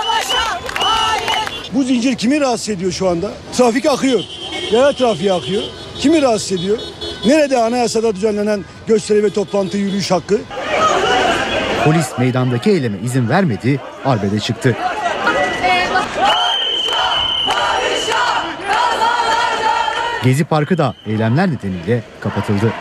Bu zincir kimi rahatsız ediyor şu anda? Trafik akıyor. Yaya trafiği akıyor. Kimi rahatsız ediyor? Nerede anayasada düzenlenen gösteri ve toplantı yürüyüş hakkı? Polis meydandaki eyleme izin vermedi, arbede çıktı. Gezi Parkı da eylemler nedeniyle kapatıldı.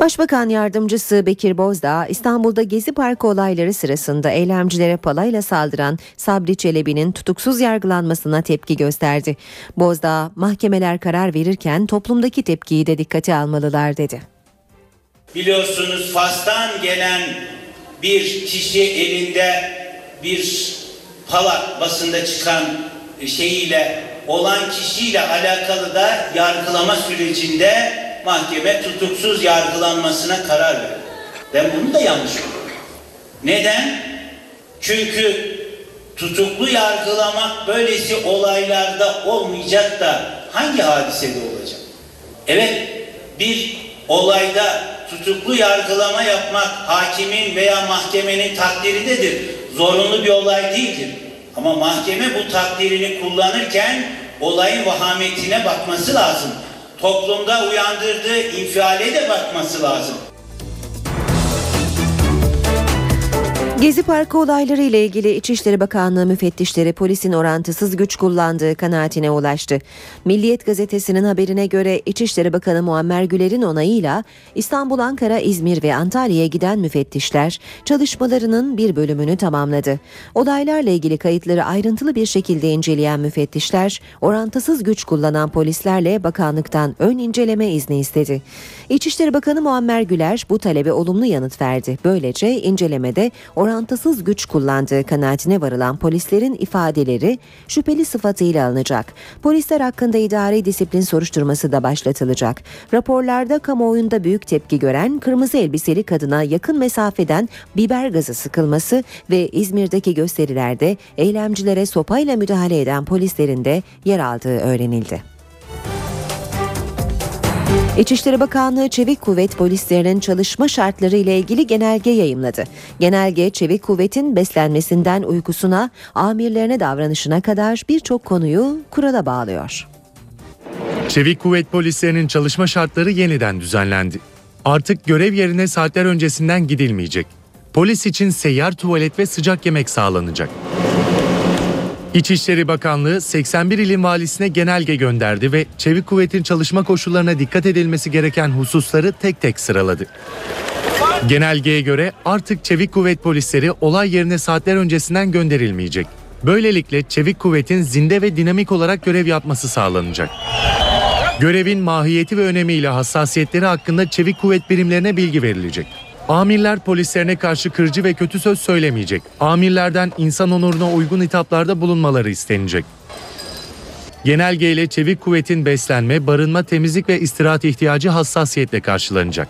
Başbakan Yardımcısı Bekir Bozdağ, İstanbul'da Gezi Parkı olayları sırasında eylemcilere palayla saldıran Sabri Çelebi'nin tutuksuz yargılanmasına tepki gösterdi. Bozdağ, mahkemeler karar verirken toplumdaki tepkiyi de dikkate almalılar dedi. Biliyorsunuz Fas'tan gelen bir kişi elinde bir pala basında çıkan şeyiyle olan kişiyle alakalı da yargılama sürecinde mahkeme tutuksuz yargılanmasına karar verdi. Ben bunu da yanlış buluyorum. Neden? Çünkü tutuklu yargılamak böylesi olaylarda olmayacak da hangi hadisede olacak? Evet bir olayda tutuklu yargılama yapmak hakimin veya mahkemenin takdiridedir. Zorunlu bir olay değildir. Ama mahkeme bu takdirini kullanırken olayın vahametine bakması lazım. Toplumda uyandırdığı infiale de bakması lazım. Gezi Parkı olayları ile ilgili İçişleri Bakanlığı müfettişleri polisin orantısız güç kullandığı kanaatine ulaştı. Milliyet gazetesinin haberine göre İçişleri Bakanı Muammer Güler'in onayıyla İstanbul, Ankara, İzmir ve Antalya'ya giden müfettişler çalışmalarının bir bölümünü tamamladı. Olaylarla ilgili kayıtları ayrıntılı bir şekilde inceleyen müfettişler orantısız güç kullanan polislerle bakanlıktan ön inceleme izni istedi. İçişleri Bakanı Muammer Güler bu talebe olumlu yanıt verdi. Böylece incelemede orantısız güç kullandığı kanaatine varılan polislerin ifadeleri şüpheli sıfatıyla alınacak. Polisler hakkında idari disiplin soruşturması da başlatılacak. Raporlarda kamuoyunda büyük tepki gören kırmızı elbiseli kadına yakın mesafeden biber gazı sıkılması ve İzmir'deki gösterilerde eylemcilere sopayla müdahale eden polislerin de yer aldığı öğrenildi. İçişleri Bakanlığı Çevik Kuvvet polislerinin çalışma şartları ile ilgili genelge yayımladı. Genelge Çevik Kuvvet'in beslenmesinden uykusuna, amirlerine davranışına kadar birçok konuyu kurala bağlıyor. Çevik kuvvet polislerinin çalışma şartları yeniden düzenlendi. Artık görev yerine saatler öncesinden gidilmeyecek. Polis için seyyar tuvalet ve sıcak yemek sağlanacak. İçişleri Bakanlığı 81 ilin valisine genelge gönderdi ve Çevik Kuvvet'in çalışma koşullarına dikkat edilmesi gereken hususları tek tek sıraladı. Genelgeye göre artık Çevik Kuvvet polisleri olay yerine saatler öncesinden gönderilmeyecek. Böylelikle Çevik Kuvvet'in zinde ve dinamik olarak görev yapması sağlanacak. Görevin mahiyeti ve önemiyle hassasiyetleri hakkında Çevik Kuvvet birimlerine bilgi verilecek. Amirler polislerine karşı kırıcı ve kötü söz söylemeyecek. Amirlerden insan onuruna uygun hitaplarda bulunmaları istenecek. Genelgeyle çevik kuvvetin beslenme, barınma, temizlik ve istirahat ihtiyacı hassasiyetle karşılanacak.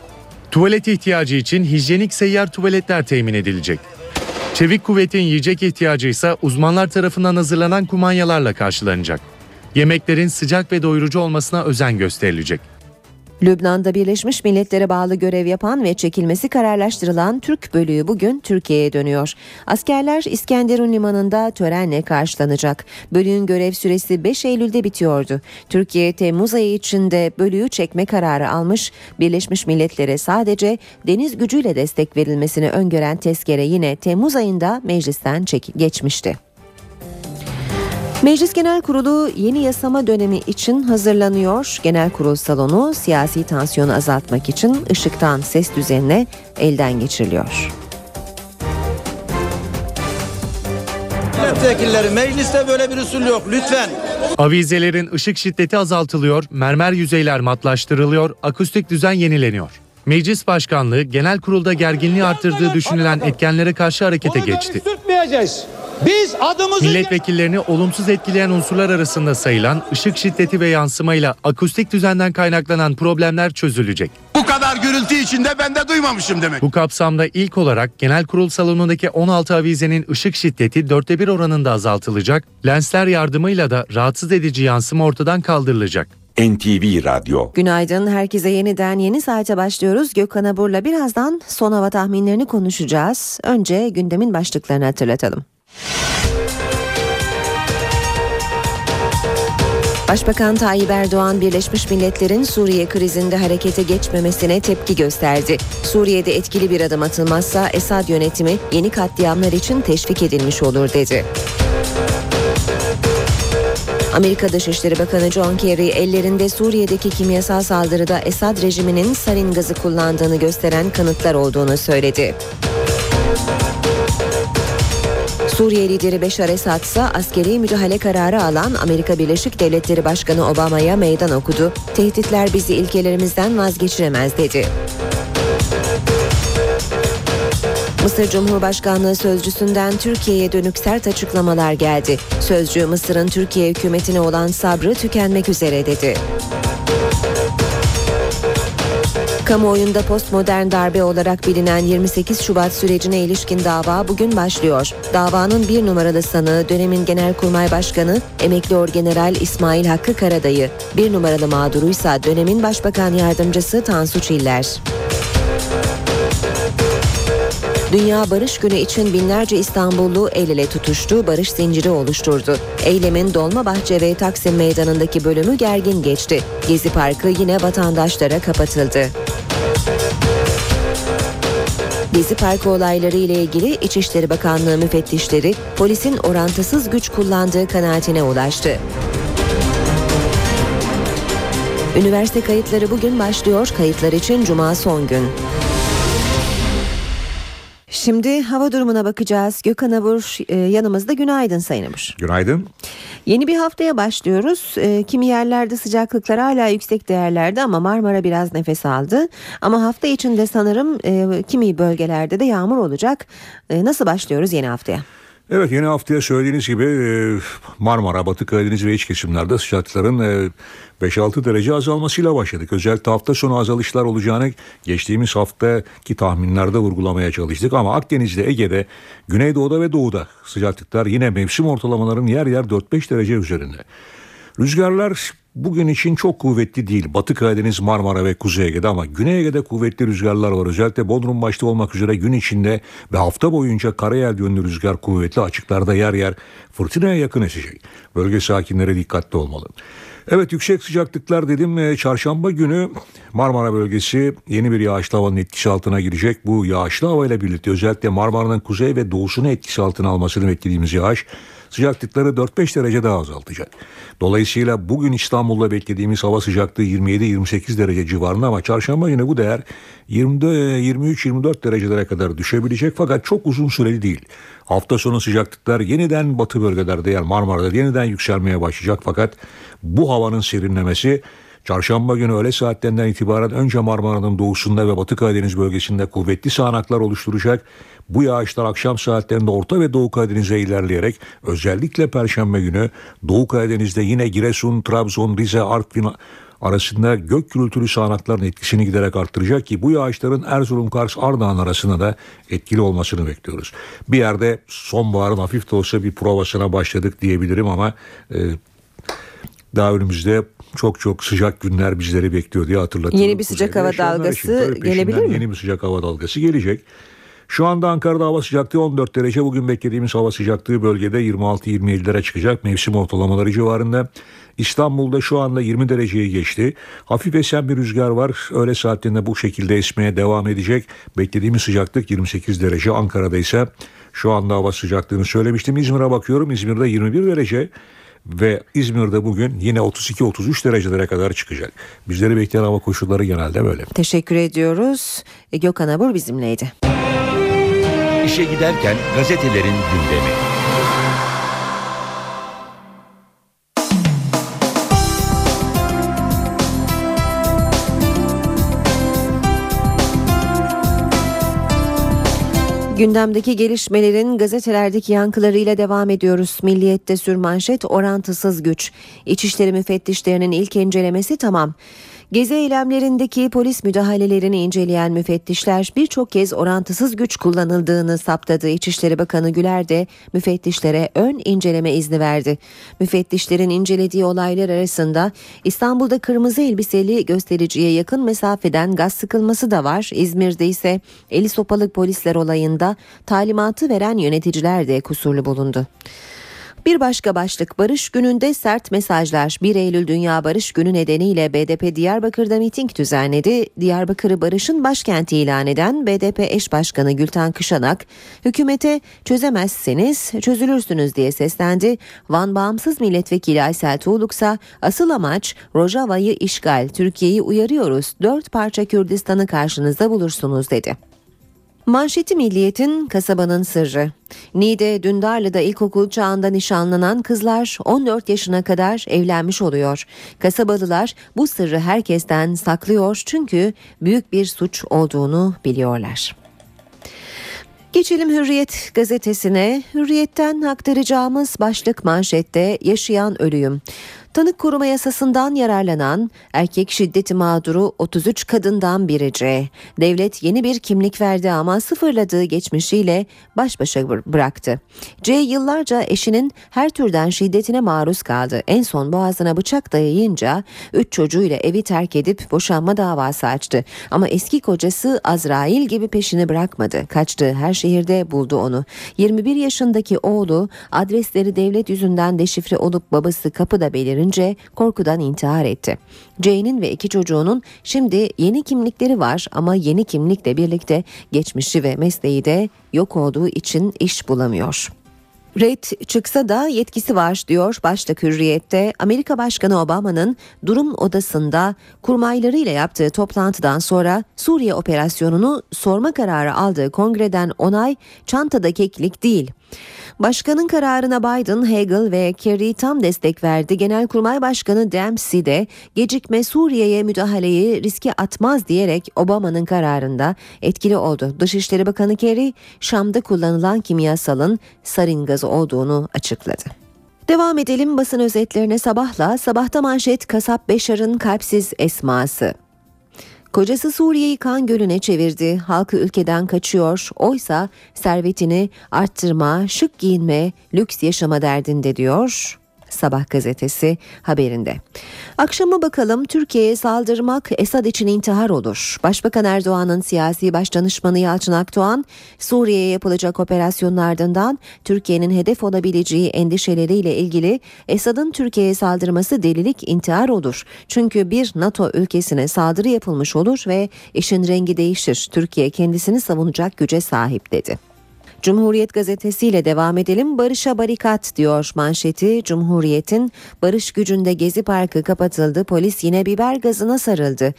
Tuvalet ihtiyacı için hijyenik seyyar tuvaletler temin edilecek. Çevik kuvvetin yiyecek ihtiyacı ise uzmanlar tarafından hazırlanan kumanyalarla karşılanacak. Yemeklerin sıcak ve doyurucu olmasına özen gösterilecek. Lübnan'da Birleşmiş Milletler'e bağlı görev yapan ve çekilmesi kararlaştırılan Türk bölüğü bugün Türkiye'ye dönüyor. Askerler İskenderun limanında törenle karşılanacak. Bölüğün görev süresi 5 Eylül'de bitiyordu. Türkiye Temmuz ayı içinde bölüğü çekme kararı almış. Birleşmiş Milletler'e sadece deniz gücüyle destek verilmesini öngören tezkere yine Temmuz ayında meclisten geçmişti. Meclis Genel Kurulu yeni yasama dönemi için hazırlanıyor. Genel Kurul salonu siyasi tansiyonu azaltmak için ışıktan ses düzenine elden geçiriliyor. Milletvekilleri mecliste böyle bir usul yok lütfen. Avizelerin ışık şiddeti azaltılıyor, mermer yüzeyler matlaştırılıyor, akustik düzen yenileniyor. Meclis Başkanlığı genel kurulda gerginliği arttırdığı düşünülen etkenlere karşı harekete geçti. Sürtmeyeceğiz. Biz adımızı... Milletvekillerini olumsuz etkileyen unsurlar arasında sayılan ışık şiddeti ve yansımayla akustik düzenden kaynaklanan problemler çözülecek. Bu kadar gürültü içinde ben de duymamışım demek. Bu kapsamda ilk olarak genel kurul salonundaki 16 avizenin ışık şiddeti dörtte bir oranında azaltılacak, lensler yardımıyla da rahatsız edici yansıma ortadan kaldırılacak. NTV Radyo. Günaydın herkese yeniden yeni saate başlıyoruz. Gökhan Abur'la birazdan son hava tahminlerini konuşacağız. Önce gündemin başlıklarını hatırlatalım. Başbakan Tayyip Erdoğan Birleşmiş Milletler'in Suriye krizinde harekete geçmemesine tepki gösterdi. Suriye'de etkili bir adım atılmazsa Esad yönetimi yeni katliamlar için teşvik edilmiş olur dedi. Amerika Dışişleri Bakanı John Kerry ellerinde Suriye'deki kimyasal saldırıda Esad rejiminin sarin gazı kullandığını gösteren kanıtlar olduğunu söyledi. Suriye lideri Beşar Esad ise askeri müdahale kararı alan Amerika Birleşik Devletleri Başkanı Obama'ya meydan okudu. Tehditler bizi ilkelerimizden vazgeçiremez dedi. Mısır Cumhurbaşkanlığı sözcüsünden Türkiye'ye dönük sert açıklamalar geldi. Sözcü Mısır'ın Türkiye hükümetine olan sabrı tükenmek üzere dedi. Kamuoyunda postmodern darbe olarak bilinen 28 Şubat sürecine ilişkin dava bugün başlıyor. Davanın bir numaralı sanığı dönemin Genelkurmay Başkanı emekli orgeneral İsmail Hakkı Karadayı, bir numaralı mağduruysa dönemin Başbakan Yardımcısı Tansu Çiller. Dünya Barış Günü için binlerce İstanbullu el ele tutuştu, barış zinciri oluşturdu. Eylemin Dolmabahçe ve Taksim Meydanı'ndaki bölümü gergin geçti. Gezi Parkı yine vatandaşlara kapatıldı. Gezi Parkı olayları ile ilgili İçişleri Bakanlığı müfettişleri polisin orantısız güç kullandığı kanaatine ulaştı. Üniversite kayıtları bugün başlıyor. Kayıtlar için cuma son gün. Şimdi hava durumuna bakacağız. Gökhan Abur e, yanımızda. Günaydın Sayın Abur. Günaydın. Yeni bir haftaya başlıyoruz. E, kimi yerlerde sıcaklıklar hala yüksek değerlerde ama Marmara biraz nefes aldı. Ama hafta içinde sanırım e, kimi bölgelerde de yağmur olacak. Nasıl başlıyoruz yeni haftaya? Evet yeni haftaya söylediğiniz gibi Marmara, Batı Karadeniz ve iç kesimlerde sıcaklıkların 5-6 derece azalmasıyla başladık. Özellikle hafta sonu azalışlar olacağını geçtiğimiz haftaki tahminlerde vurgulamaya çalıştık. Ama Akdeniz'de, Ege'de, Güneydoğu'da ve Doğu'da sıcaklıklar yine mevsim ortalamaların yer yer 4-5 derece üzerinde. Rüzgarlar bugün için çok kuvvetli değil. Batı Karadeniz, Marmara ve Kuzey Ege'de ama Güney Ege'de kuvvetli rüzgarlar var. Özellikle Bodrum başta olmak üzere gün içinde ve hafta boyunca karayel yönlü rüzgar kuvvetli açıklarda yer yer fırtınaya yakın esecek. Bölge sakinleri dikkatli olmalı. Evet yüksek sıcaklıklar dedim. Ee, çarşamba günü Marmara bölgesi yeni bir yağışlı havanın etkisi altına girecek. Bu yağışlı havayla birlikte özellikle Marmara'nın kuzey ve doğusunu etkisi altına almasını beklediğimiz yağış sıcaklıkları 4-5 derece daha azaltacak. Dolayısıyla bugün İstanbul'da beklediğimiz hava sıcaklığı 27-28 derece civarında ama çarşamba günü bu değer 23-24 derecelere kadar düşebilecek fakat çok uzun süreli değil. Hafta sonu sıcaklıklar yeniden batı bölgelerde yani Marmara'da yeniden yükselmeye başlayacak fakat bu havanın serinlemesi Çarşamba günü öğle saatlerinden itibaren önce Marmara'nın doğusunda ve Batı Karadeniz bölgesinde kuvvetli sağanaklar oluşturacak. Bu yağışlar akşam saatlerinde Orta ve Doğu Karadeniz'e ilerleyerek özellikle Perşembe günü Doğu Karadeniz'de yine Giresun, Trabzon, Rize, Artvin arasında gök gürültülü sağanakların etkisini giderek arttıracak ki bu yağışların Erzurum, Kars, Ardahan arasında da etkili olmasını bekliyoruz. Bir yerde sonbaharın hafif de olsa bir provasına başladık diyebilirim ama e, daha önümüzde çok çok sıcak günler bizleri bekliyor diye hatırlatıyorum. Yeni bir sıcak hava dalgası gelebilir mi? Yeni bir sıcak hava dalgası gelecek. Şu anda Ankara'da hava sıcaklığı 14 derece. Bugün beklediğimiz hava sıcaklığı bölgede 26-27'lere çıkacak. Mevsim ortalamaları civarında. İstanbul'da şu anda 20 dereceyi geçti. Hafif esen bir rüzgar var. Öğle saatlerinde bu şekilde esmeye devam edecek. Beklediğimiz sıcaklık 28 derece. Ankara'da ise şu anda hava sıcaklığını söylemiştim. İzmir'e bakıyorum. İzmir'de 21 derece ve İzmir'de bugün yine 32-33 derecelere kadar çıkacak. Bizleri bekleyen hava koşulları genelde böyle. Teşekkür ediyoruz. Gökhan Abur bizimleydi. İşe giderken gazetelerin gündemi. Gündemdeki gelişmelerin gazetelerdeki yankılarıyla devam ediyoruz. Milliyet'te sürmanşet orantısız güç. İçişleri müfettişlerinin ilk incelemesi tamam. Gezi eylemlerindeki polis müdahalelerini inceleyen müfettişler birçok kez orantısız güç kullanıldığını saptadı. İçişleri Bakanı Güler de müfettişlere ön inceleme izni verdi. Müfettişlerin incelediği olaylar arasında İstanbul'da kırmızı elbiseli göstericiye yakın mesafeden gaz sıkılması da var. İzmir'de ise eli sopalık polisler olayında talimatı veren yöneticiler de kusurlu bulundu. Bir başka başlık Barış Günü'nde sert mesajlar. 1 Eylül Dünya Barış Günü nedeniyle BDP Diyarbakır'da miting düzenledi. Diyarbakır'ı barışın başkenti ilan eden BDP eş başkanı Gülten Kışanak, hükümete çözemezseniz çözülürsünüz diye seslendi. Van Bağımsız Milletvekili Aysel Tuğluksa asıl amaç Rojava'yı işgal, Türkiye'yi uyarıyoruz, dört parça Kürdistan'ı karşınızda bulursunuz dedi. Manşeti Milliyet'in kasabanın sırrı. Niğde Dündarlı'da ilkokul çağında nişanlanan kızlar 14 yaşına kadar evlenmiş oluyor. Kasabalılar bu sırrı herkesten saklıyor çünkü büyük bir suç olduğunu biliyorlar. Geçelim Hürriyet gazetesine. Hürriyet'ten aktaracağımız başlık manşette yaşayan ölüyüm. Tanık koruma yasasından yararlanan erkek şiddeti mağduru 33 kadından biri C. Devlet yeni bir kimlik verdi ama sıfırladığı geçmişiyle baş başa bıraktı. C yıllarca eşinin her türden şiddetine maruz kaldı. En son boğazına bıçak dayayınca 3 çocuğuyla evi terk edip boşanma davası açtı. Ama eski kocası Azrail gibi peşini bırakmadı. Kaçtığı her şehirde buldu onu. 21 yaşındaki oğlu adresleri devlet yüzünden deşifre olup babası kapıda belirince görünce korkudan intihar etti. Jane'in ve iki çocuğunun şimdi yeni kimlikleri var ama yeni kimlikle birlikte geçmişi ve mesleği de yok olduğu için iş bulamıyor. Red çıksa da yetkisi var diyor başlık hürriyette. Amerika Başkanı Obama'nın durum odasında kurmaylarıyla yaptığı toplantıdan sonra Suriye operasyonunu sorma kararı aldığı kongreden onay çantada keklik değil. Başkanın kararına Biden, Hagel ve Kerry tam destek verdi. Genelkurmay Başkanı Dempsey de gecikme Suriye'ye müdahaleyi riske atmaz diyerek Obama'nın kararında etkili oldu. Dışişleri Bakanı Kerry, Şam'da kullanılan kimyasalın sarin gazı olduğunu açıkladı. Devam edelim basın özetlerine sabahla. Sabahta manşet kasap Beşar'ın kalpsiz esması. Kocası Suriye'yi kan gölüne çevirdi. Halkı ülkeden kaçıyor. Oysa servetini arttırma, şık giyinme, lüks yaşama derdinde diyor. Sabah gazetesi haberinde. Akşama bakalım Türkiye'ye saldırmak Esad için intihar olur. Başbakan Erdoğan'ın siyasi başdanışmanı Yalçın Akdoğan, Suriye'ye yapılacak operasyonun ardından Türkiye'nin hedef olabileceği endişeleriyle ilgili Esad'ın Türkiye'ye saldırması delilik intihar olur. Çünkü bir NATO ülkesine saldırı yapılmış olur ve işin rengi değişir. Türkiye kendisini savunacak güce sahip dedi. Cumhuriyet gazetesiyle devam edelim. Barış'a barikat diyor manşeti. Cumhuriyet'in barış gücünde Gezi Parkı kapatıldı. Polis yine biber gazına sarıldı.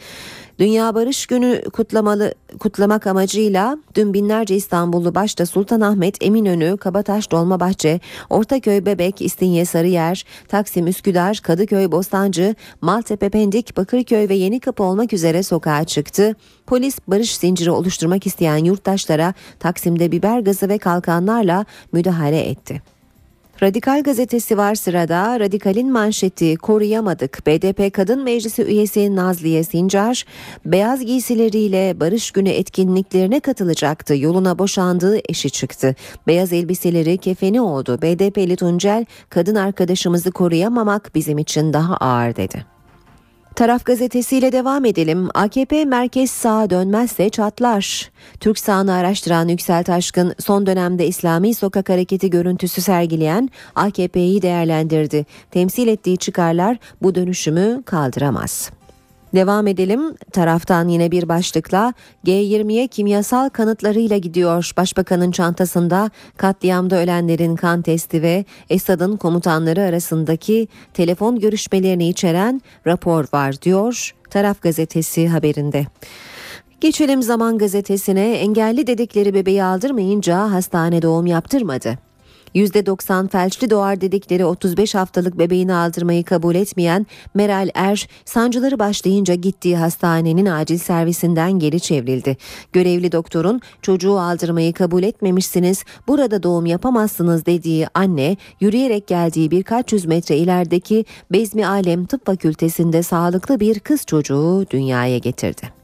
Dünya Barış Günü kutlamalı kutlamak amacıyla dün binlerce İstanbullu başta Sultanahmet, Eminönü, Kabataş, Dolmabahçe, Ortaköy, Bebek, İstinye, Sarıyer, Taksim, Üsküdar, Kadıköy, Bostancı, Maltepe, Pendik, Bakırköy ve Yenikapı olmak üzere sokağa çıktı. Polis barış zinciri oluşturmak isteyen yurttaşlara Taksim'de biber gazı ve kalkanlarla müdahale etti. Radikal gazetesi var sırada. Radikal'in manşeti koruyamadık. BDP Kadın Meclisi üyesi Nazliye Sincar beyaz giysileriyle Barış Günü etkinliklerine katılacaktı. Yoluna boşandığı eşi çıktı. Beyaz elbiseleri kefeni oldu. BDP'li Tuncel kadın arkadaşımızı koruyamamak bizim için daha ağır dedi. Taraf gazetesiyle devam edelim. AKP merkez sağa dönmezse çatlar. Türk sağını araştıran Yüksel Taşkın son dönemde İslami sokak hareketi görüntüsü sergileyen AKP'yi değerlendirdi. Temsil ettiği çıkarlar bu dönüşümü kaldıramaz. Devam edelim. Taraftan yine bir başlıkla G20'ye kimyasal kanıtlarıyla gidiyor. Başbakanın çantasında katliamda ölenlerin kan testi ve Esad'ın komutanları arasındaki telefon görüşmelerini içeren rapor var diyor Taraf gazetesi haberinde. Geçelim Zaman gazetesine engelli dedikleri bebeği aldırmayınca hastane doğum yaptırmadı. %90 felçli doğar dedikleri 35 haftalık bebeğini aldırmayı kabul etmeyen Meral Er, sancıları başlayınca gittiği hastanenin acil servisinden geri çevrildi. Görevli doktorun çocuğu aldırmayı kabul etmemişsiniz, burada doğum yapamazsınız dediği anne, yürüyerek geldiği birkaç yüz metre ilerideki Bezmi Alem Tıp Fakültesinde sağlıklı bir kız çocuğu dünyaya getirdi.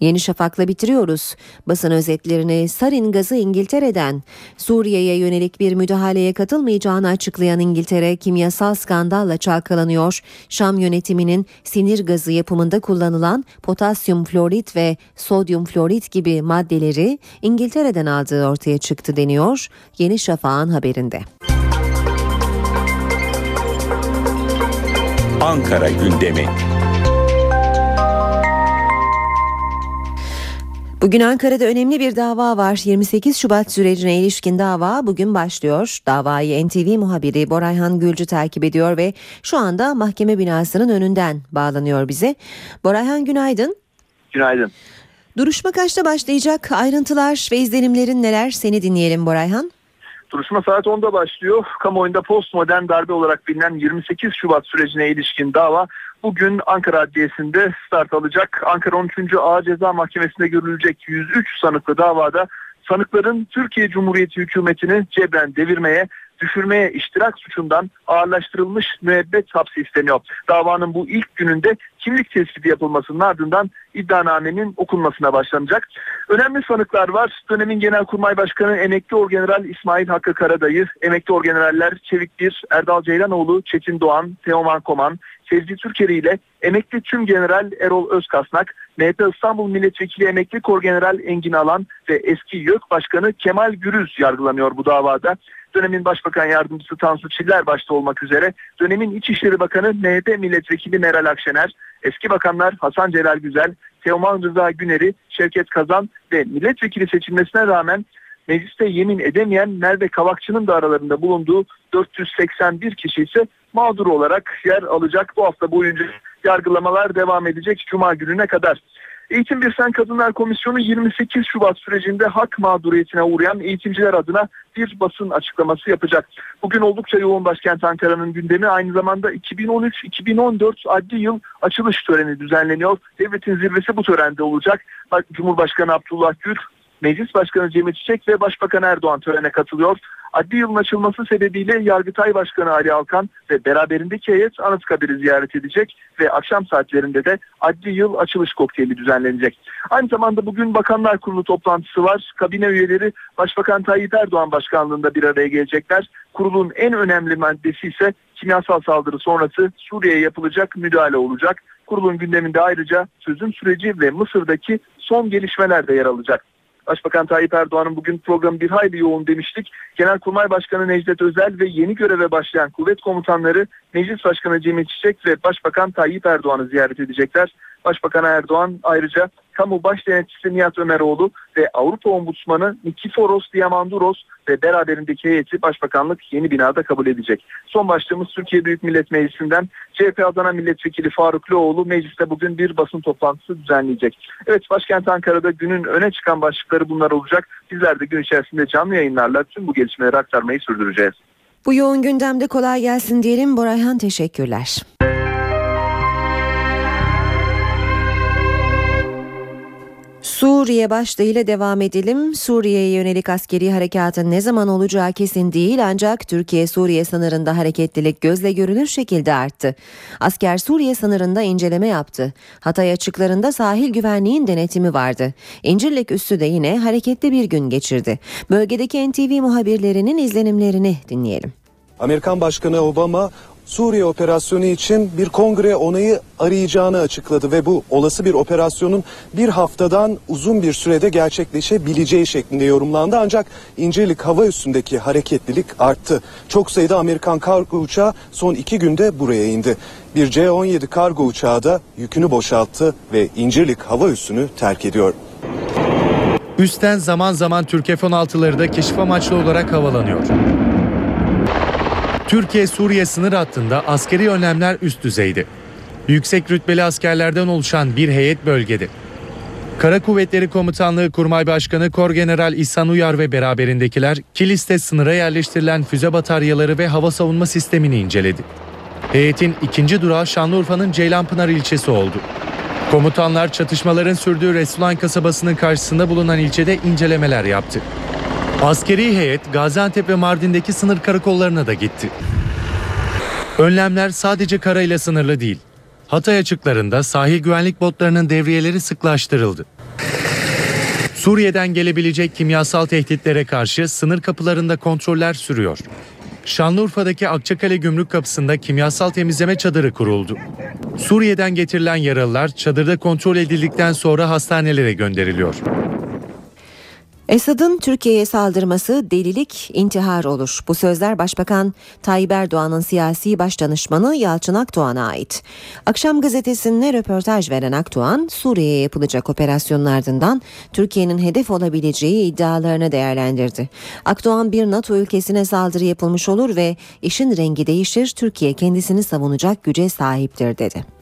Yeni Şafak'la bitiriyoruz. Basın özetlerini sarin gazı İngiltere'den. Suriye'ye yönelik bir müdahaleye katılmayacağını açıklayan İngiltere kimyasal skandalla çalkalanıyor. Şam yönetiminin sinir gazı yapımında kullanılan potasyum florit ve sodyum florit gibi maddeleri İngiltere'den aldığı ortaya çıktı deniyor. Yeni Şafak'ın haberinde. Ankara gündemi. Bugün Ankara'da önemli bir dava var. 28 Şubat sürecine ilişkin dava bugün başlıyor. Davayı NTV muhabiri Borayhan Gülcü takip ediyor ve şu anda mahkeme binasının önünden bağlanıyor bize. Borayhan günaydın. Günaydın. Duruşma kaçta başlayacak? Ayrıntılar ve izlenimlerin neler? Seni dinleyelim Borayhan. Duruşma saat 10'da başlıyor. Kamuoyunda postmodern darbe olarak bilinen 28 Şubat sürecine ilişkin dava bugün Ankara Adliyesi'nde start alacak. Ankara 13. Ağır Ceza Mahkemesi'nde görülecek 103 sanıklı davada sanıkların Türkiye Cumhuriyeti hükümetini cebren devirmeye düşürmeye iştirak suçundan ağırlaştırılmış müebbet hapsi isteniyor. Davanın bu ilk gününde kimlik tespiti yapılmasının ardından iddianamenin okunmasına başlanacak. Önemli sanıklar var. Dönemin Genelkurmay Başkanı Emekli Orgeneral İsmail Hakkı Karadayı, Emekli Orgeneraller Çevik Bir, Erdal Ceylanoğlu, Çetin Doğan, Teoman Koman, Sezgi Türkeri ile emekli tüm general Erol Özkasnak, MHP İstanbul Milletvekili emekli Korgeneral Engin Alan ve eski YÖK Başkanı Kemal Gürüz yargılanıyor bu davada. Dönemin Başbakan Yardımcısı Tansu Çiller başta olmak üzere dönemin İçişleri Bakanı MHP Milletvekili Meral Akşener, eski bakanlar Hasan Celal Güzel, Teoman Rıza Güneri, Şevket Kazan ve milletvekili seçilmesine rağmen mecliste yemin edemeyen Merve Kavakçı'nın da aralarında bulunduğu 481 kişi ise mağdur olarak yer alacak. Bu hafta boyunca yargılamalar devam edecek Cuma gününe kadar. Eğitim Bir Sen Kadınlar Komisyonu 28 Şubat sürecinde hak mağduriyetine uğrayan eğitimciler adına bir basın açıklaması yapacak. Bugün oldukça yoğun başkent Ankara'nın gündemi aynı zamanda 2013-2014 adli yıl açılış töreni düzenleniyor. Devletin zirvesi bu törende olacak. Cumhurbaşkanı Abdullah Gül, Meclis Başkanı Cemil Çiçek ve Başbakan Erdoğan törene katılıyor. Adli yılın açılması sebebiyle Yargıtay Başkanı Ali Alkan ve beraberindeki heyet Anıtkabir'i ziyaret edecek ve akşam saatlerinde de adli yıl açılış kokteyli düzenlenecek. Aynı zamanda bugün Bakanlar Kurulu toplantısı var. Kabine üyeleri Başbakan Tayyip Erdoğan başkanlığında bir araya gelecekler. Kurulun en önemli maddesi ise kimyasal saldırı sonrası Suriye'ye yapılacak müdahale olacak. Kurulun gündeminde ayrıca çözüm süreci ve Mısır'daki son gelişmeler de yer alacak. Başbakan Tayyip Erdoğan'ın bugün programı bir hayli yoğun demiştik. Genelkurmay Başkanı Necdet Özel ve yeni göreve başlayan kuvvet komutanları Meclis Başkanı Cemil Çiçek ve Başbakan Tayyip Erdoğan'ı ziyaret edecekler. Başbakan Erdoğan ayrıca Kamu Baş Denetçisi Nihat Ömeroğlu ve Avrupa Ombudsmanı Nikiforos Diamandouros ve beraberindeki heyeti başbakanlık yeni binada kabul edecek. Son başlığımız Türkiye Büyük Millet Meclisi'nden CHP Adana Milletvekili Faruk Loğlu mecliste bugün bir basın toplantısı düzenleyecek. Evet başkent Ankara'da günün öne çıkan başlıkları bunlar olacak. Bizler de gün içerisinde canlı yayınlarla tüm bu gelişmeleri aktarmayı sürdüreceğiz. Bu yoğun gündemde kolay gelsin diyelim. Borayhan teşekkürler. Suriye başlığıyla devam edelim. Suriye'ye yönelik askeri harekatın ne zaman olacağı kesin değil ancak Türkiye-Suriye sınırında hareketlilik gözle görülür şekilde arttı. Asker Suriye sınırında inceleme yaptı. Hatay açıklarında sahil güvenliğin denetimi vardı. İncirlik üssü de yine hareketli bir gün geçirdi. Bölgedeki NTV muhabirlerinin izlenimlerini dinleyelim. Amerikan Başkanı Obama Suriye operasyonu için bir kongre onayı arayacağını açıkladı ve bu olası bir operasyonun bir haftadan uzun bir sürede gerçekleşebileceği şeklinde yorumlandı. Ancak İncirlik hava üstündeki hareketlilik arttı. Çok sayıda Amerikan kargo uçağı son iki günde buraya indi. Bir C-17 kargo uçağı da yükünü boşalttı ve İncirlik hava üssünü terk ediyor. Üstten zaman zaman Türk F-16'ları da keşif amaçlı olarak havalanıyor. Türkiye-Suriye sınır hattında askeri önlemler üst düzeydi. Yüksek rütbeli askerlerden oluşan bir heyet bölgede. Kara Kuvvetleri Komutanlığı Kurmay Başkanı Kor General İhsan Uyar ve beraberindekiler Kilis'te sınıra yerleştirilen füze bataryaları ve hava savunma sistemini inceledi. Heyetin ikinci durağı Şanlıurfa'nın Ceylanpınar ilçesi oldu. Komutanlar çatışmaların sürdüğü Resulayn kasabasının karşısında bulunan ilçede incelemeler yaptı. Askeri heyet Gaziantep ve Mardin'deki sınır karakollarına da gitti. Önlemler sadece karayla sınırlı değil. Hatay açıklarında sahil güvenlik botlarının devriyeleri sıklaştırıldı. Suriye'den gelebilecek kimyasal tehditlere karşı sınır kapılarında kontroller sürüyor. Şanlıurfa'daki Akçakale Gümrük Kapısı'nda kimyasal temizleme çadırı kuruldu. Suriye'den getirilen yaralılar çadırda kontrol edildikten sonra hastanelere gönderiliyor. Esad'ın Türkiye'ye saldırması delilik, intihar olur. Bu sözler Başbakan Tayyip Erdoğan'ın siyasi başdanışmanı Yalçın Akdoğan'a ait. Akşam gazetesine röportaj veren Akdoğan, Suriye'ye yapılacak operasyonun ardından Türkiye'nin hedef olabileceği iddialarını değerlendirdi. Akdoğan bir NATO ülkesine saldırı yapılmış olur ve işin rengi değişir, Türkiye kendisini savunacak güce sahiptir dedi.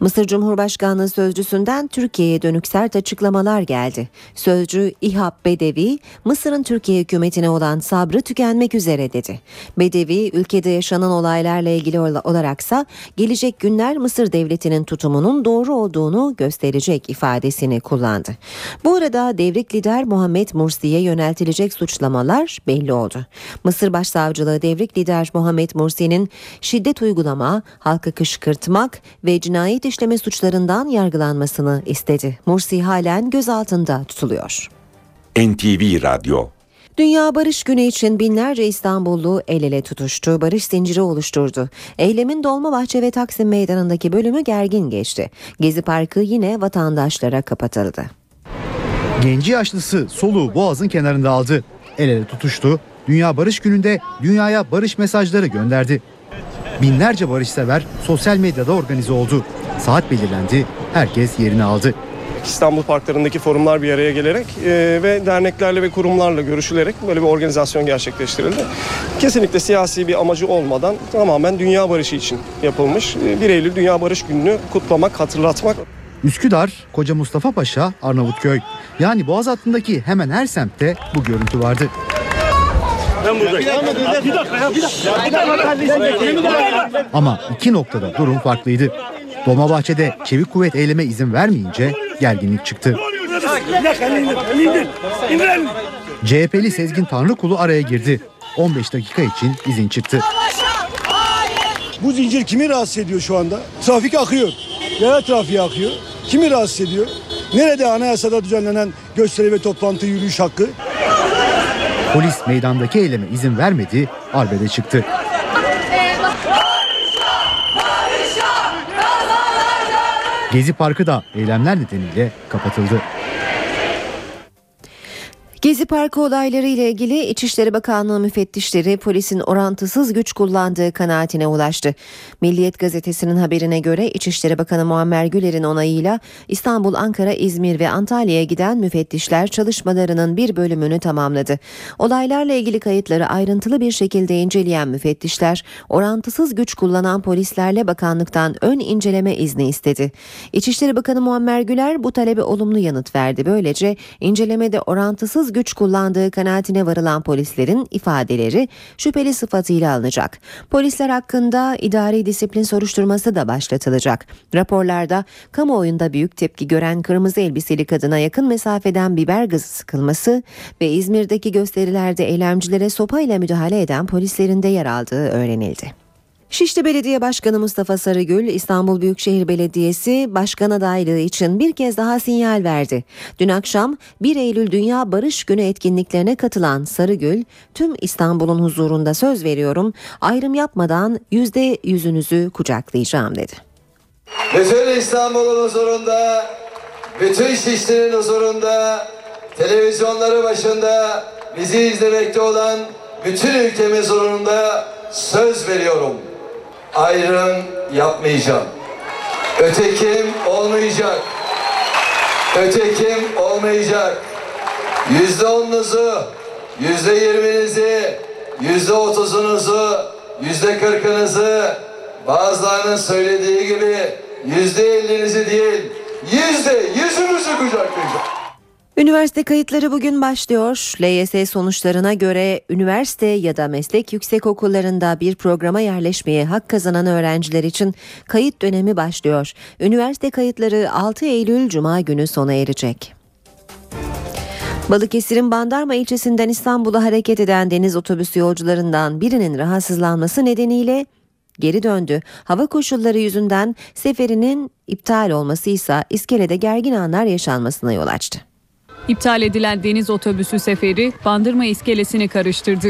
Mısır Cumhurbaşkanlığı sözcüsünden Türkiye'ye dönük sert açıklamalar geldi. Sözcü İhab Bedevi, Mısır'ın Türkiye hükümetine olan sabrı tükenmek üzere dedi. Bedevi, ülkede yaşanan olaylarla ilgili olaraksa gelecek günler Mısır devletinin tutumunun doğru olduğunu gösterecek ifadesini kullandı. Bu arada devrik lider Muhammed Mursi'ye yöneltilecek suçlamalar belli oldu. Mısır Başsavcılığı devrik lider Muhammed Mursi'nin şiddet uygulama, halkı kışkırtmak ve cinayet işleme suçlarından yargılanmasını istedi. Mursi halen gözaltında tutuluyor. NTV Radyo Dünya Barış Günü için binlerce İstanbullu el ele tutuştu, barış zinciri oluşturdu. Eylemin Dolmabahçe ve Taksim Meydanı'ndaki bölümü gergin geçti. Gezi Parkı yine vatandaşlara kapatıldı. Genci yaşlısı soluğu boğazın kenarında aldı. El ele tutuştu. Dünya Barış Günü'nde dünyaya barış mesajları gönderdi. Binlerce barışsever sosyal medyada organize oldu. Saat belirlendi, herkes yerini aldı. İstanbul parklarındaki forumlar bir araya gelerek e, ve derneklerle ve kurumlarla görüşülerek böyle bir organizasyon gerçekleştirildi. Kesinlikle siyasi bir amacı olmadan tamamen dünya barışı için yapılmış. E, 1 Eylül Dünya Barış Günü'nü kutlamak, hatırlatmak. Üsküdar, Koca Mustafa Paşa, Arnavutköy. Yani Boğaz hattındaki hemen her semtte bu görüntü vardı. Ben buradayım. Bir dakika ya bir dakika. Ama iki noktada durum farklıydı. Dolmabahçe'de çevik kuvvet eyleme izin vermeyince gerginlik çıktı. CHP'li Sezgin Tanrıkulu araya girdi. 15 dakika için izin çıktı. Bu zincir kimi rahatsız ediyor şu anda? Trafik akıyor. Yaya trafiği akıyor. Kimi rahatsız ediyor? Nerede anayasada düzenlenen gösteri ve toplantı yürüyüş hakkı? Polis meydandaki eyleme izin vermedi, arbede çıktı. Gezi Parkı da eylemler nedeniyle kapatıldı. Gezi Parkı olayları ile ilgili İçişleri Bakanlığı müfettişleri polisin orantısız güç kullandığı kanaatine ulaştı. Milliyet gazetesinin haberine göre İçişleri Bakanı Muammer Güler'in onayıyla İstanbul, Ankara, İzmir ve Antalya'ya giden müfettişler çalışmalarının bir bölümünü tamamladı. Olaylarla ilgili kayıtları ayrıntılı bir şekilde inceleyen müfettişler orantısız güç kullanan polislerle bakanlıktan ön inceleme izni istedi. İçişleri Bakanı Muammer Güler bu talebe olumlu yanıt verdi. Böylece incelemede orantısız güç kullandığı kanaatine varılan polislerin ifadeleri şüpheli sıfatıyla alınacak. Polisler hakkında idari disiplin soruşturması da başlatılacak. Raporlarda kamuoyunda büyük tepki gören kırmızı elbiseli kadına yakın mesafeden biber gazı sıkılması ve İzmir'deki gösterilerde eylemcilere sopayla müdahale eden polislerin de yer aldığı öğrenildi. Şişli Belediye Başkanı Mustafa Sarıgül, İstanbul Büyükşehir Belediyesi başkan adaylığı için bir kez daha sinyal verdi. Dün akşam 1 Eylül Dünya Barış Günü etkinliklerine katılan Sarıgül, tüm İstanbul'un huzurunda söz veriyorum, ayrım yapmadan yüzde yüzünüzü kucaklayacağım dedi. Bütün İstanbul'un huzurunda, bütün Şişli'nin huzurunda, televizyonları başında bizi izlemekte olan bütün ülkemiz huzurunda söz veriyorum ayrım yapmayacağım. Ötekim olmayacak. Ötekim olmayacak. Yüzde onunuzu, yüzde yirminizi, yüzde otuzunuzu, yüzde kırkınızı bazılarının söylediği gibi yüzde ellinizi değil yüzde yüzümüzü kucaklayacağız. Üniversite kayıtları bugün başlıyor. LYS sonuçlarına göre üniversite ya da meslek yüksek okullarında bir programa yerleşmeye hak kazanan öğrenciler için kayıt dönemi başlıyor. Üniversite kayıtları 6 Eylül Cuma günü sona erecek. Balıkesir'in Bandarma ilçesinden İstanbul'a hareket eden deniz otobüsü yolcularından birinin rahatsızlanması nedeniyle geri döndü. Hava koşulları yüzünden seferinin iptal olması ise iskelede gergin anlar yaşanmasına yol açtı. İptal edilen deniz otobüsü seferi Bandırma iskelesini karıştırdı.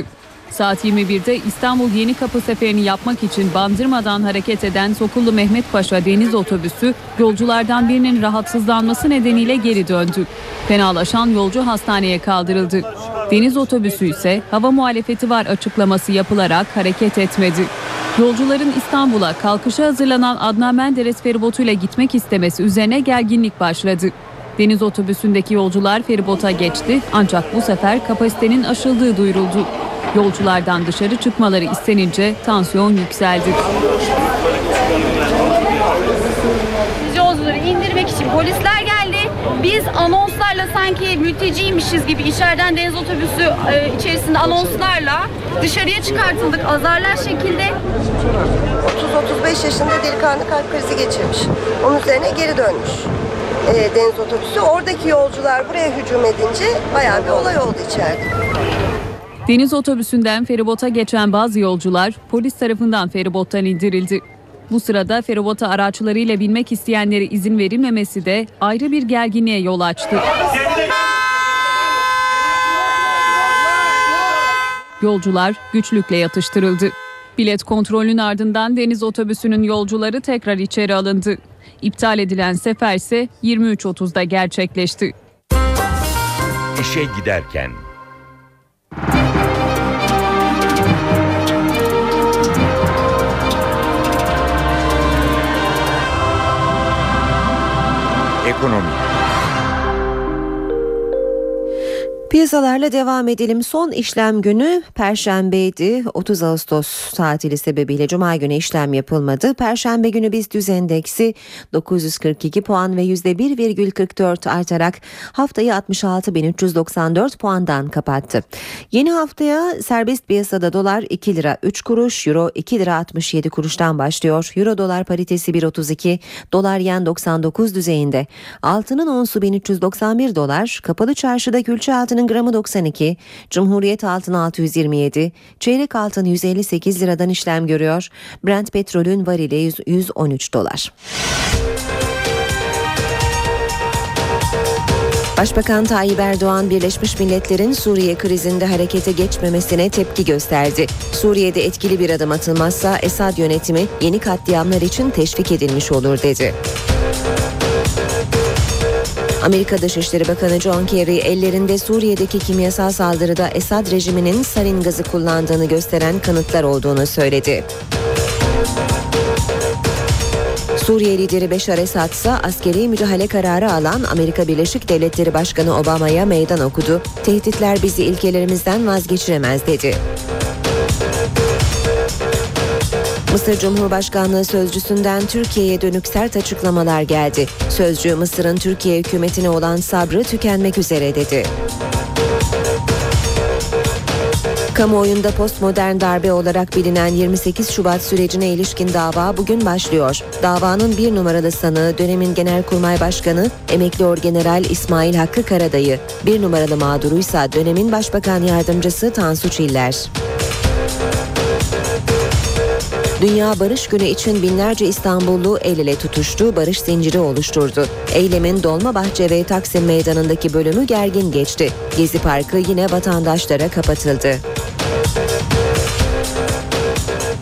Saat 21'de İstanbul Yeni Kapı seferini yapmak için Bandırma'dan hareket eden Sokullu Mehmet Paşa deniz otobüsü yolculardan birinin rahatsızlanması nedeniyle geri döndü. Fenalaşan yolcu hastaneye kaldırıldı. Deniz otobüsü ise hava muhalefeti var açıklaması yapılarak hareket etmedi. Yolcuların İstanbul'a kalkışa hazırlanan Adnan Menderes feribotuyla gitmek istemesi üzerine gerginlik başladı. Deniz otobüsündeki yolcular feribota geçti ancak bu sefer kapasitenin aşıldığı duyuruldu. Yolculardan dışarı çıkmaları istenince tansiyon yükseldi. Yolcuları indirmek için polisler geldi. Biz anonslarla sanki mülteciymişiz gibi içeriden deniz otobüsü e, içerisinde anonslarla dışarıya çıkartıldık azarlar şekilde. 30-35 yaşında delikanlı kalp krizi geçirmiş. Onun üzerine geri dönmüş e, deniz otobüsü. Oradaki yolcular buraya hücum edince bayağı bir olay oldu içeride. Deniz otobüsünden feribota geçen bazı yolcular polis tarafından feribottan indirildi. Bu sırada feribota araçlarıyla binmek isteyenlere izin verilmemesi de ayrı bir gerginliğe yol açtı. Yolcular güçlükle yatıştırıldı. Bilet kontrolünün ardından deniz otobüsünün yolcuları tekrar içeri alındı. İptal edilen sefer ise 23.30'da gerçekleşti. İşe giderken Ekonomi Piyasalarla devam edelim. Son işlem günü Perşembeydi. 30 Ağustos tatili sebebiyle Cuma günü işlem yapılmadı. Perşembe günü BIST endeksi 942 puan ve %1,44 artarak haftayı 66.394 puandan kapattı. Yeni haftaya serbest piyasada dolar 2 lira 3 kuruş, euro 2 lira 67 kuruştan başlıyor. Euro dolar paritesi 1.32, dolar yen 99 düzeyinde. Altının onsu 1391 dolar, kapalı çarşıda külçe altının gramı 92, Cumhuriyet altın 627, çeyrek altın 158 liradan işlem görüyor. Brent petrolün varili 100, 113 dolar. Başbakan Tayyip Erdoğan Birleşmiş Milletler'in Suriye krizinde harekete geçmemesine tepki gösterdi. Suriye'de etkili bir adım atılmazsa Esad yönetimi yeni katliamlar için teşvik edilmiş olur dedi. Amerika Dışişleri Bakanı John Kerry ellerinde Suriye'deki kimyasal saldırıda Esad rejiminin sarin gazı kullandığını gösteren kanıtlar olduğunu söyledi. Suriye lideri Beşar Esad ise askeri müdahale kararı alan Amerika Birleşik Devletleri Başkanı Obama'ya meydan okudu. Tehditler bizi ilkelerimizden vazgeçiremez dedi. Mısır Cumhurbaşkanlığı sözcüsünden Türkiye'ye dönük sert açıklamalar geldi. Sözcü Mısır'ın Türkiye hükümetine olan sabrı tükenmek üzere dedi. Kamuoyunda postmodern darbe olarak bilinen 28 Şubat sürecine ilişkin dava bugün başlıyor. Davanın bir numaralı sanığı dönemin Genelkurmay Başkanı emekli orgeneral İsmail Hakkı Karadayı, bir numaralı mağduruysa dönemin Başbakan Yardımcısı Tansu Çiller. Dünya Barış Günü için binlerce İstanbullu el ele tutuştu, barış zinciri oluşturdu. Eylemin Dolmabahçe ve Taksim Meydanı'ndaki bölümü gergin geçti. Gezi Parkı yine vatandaşlara kapatıldı.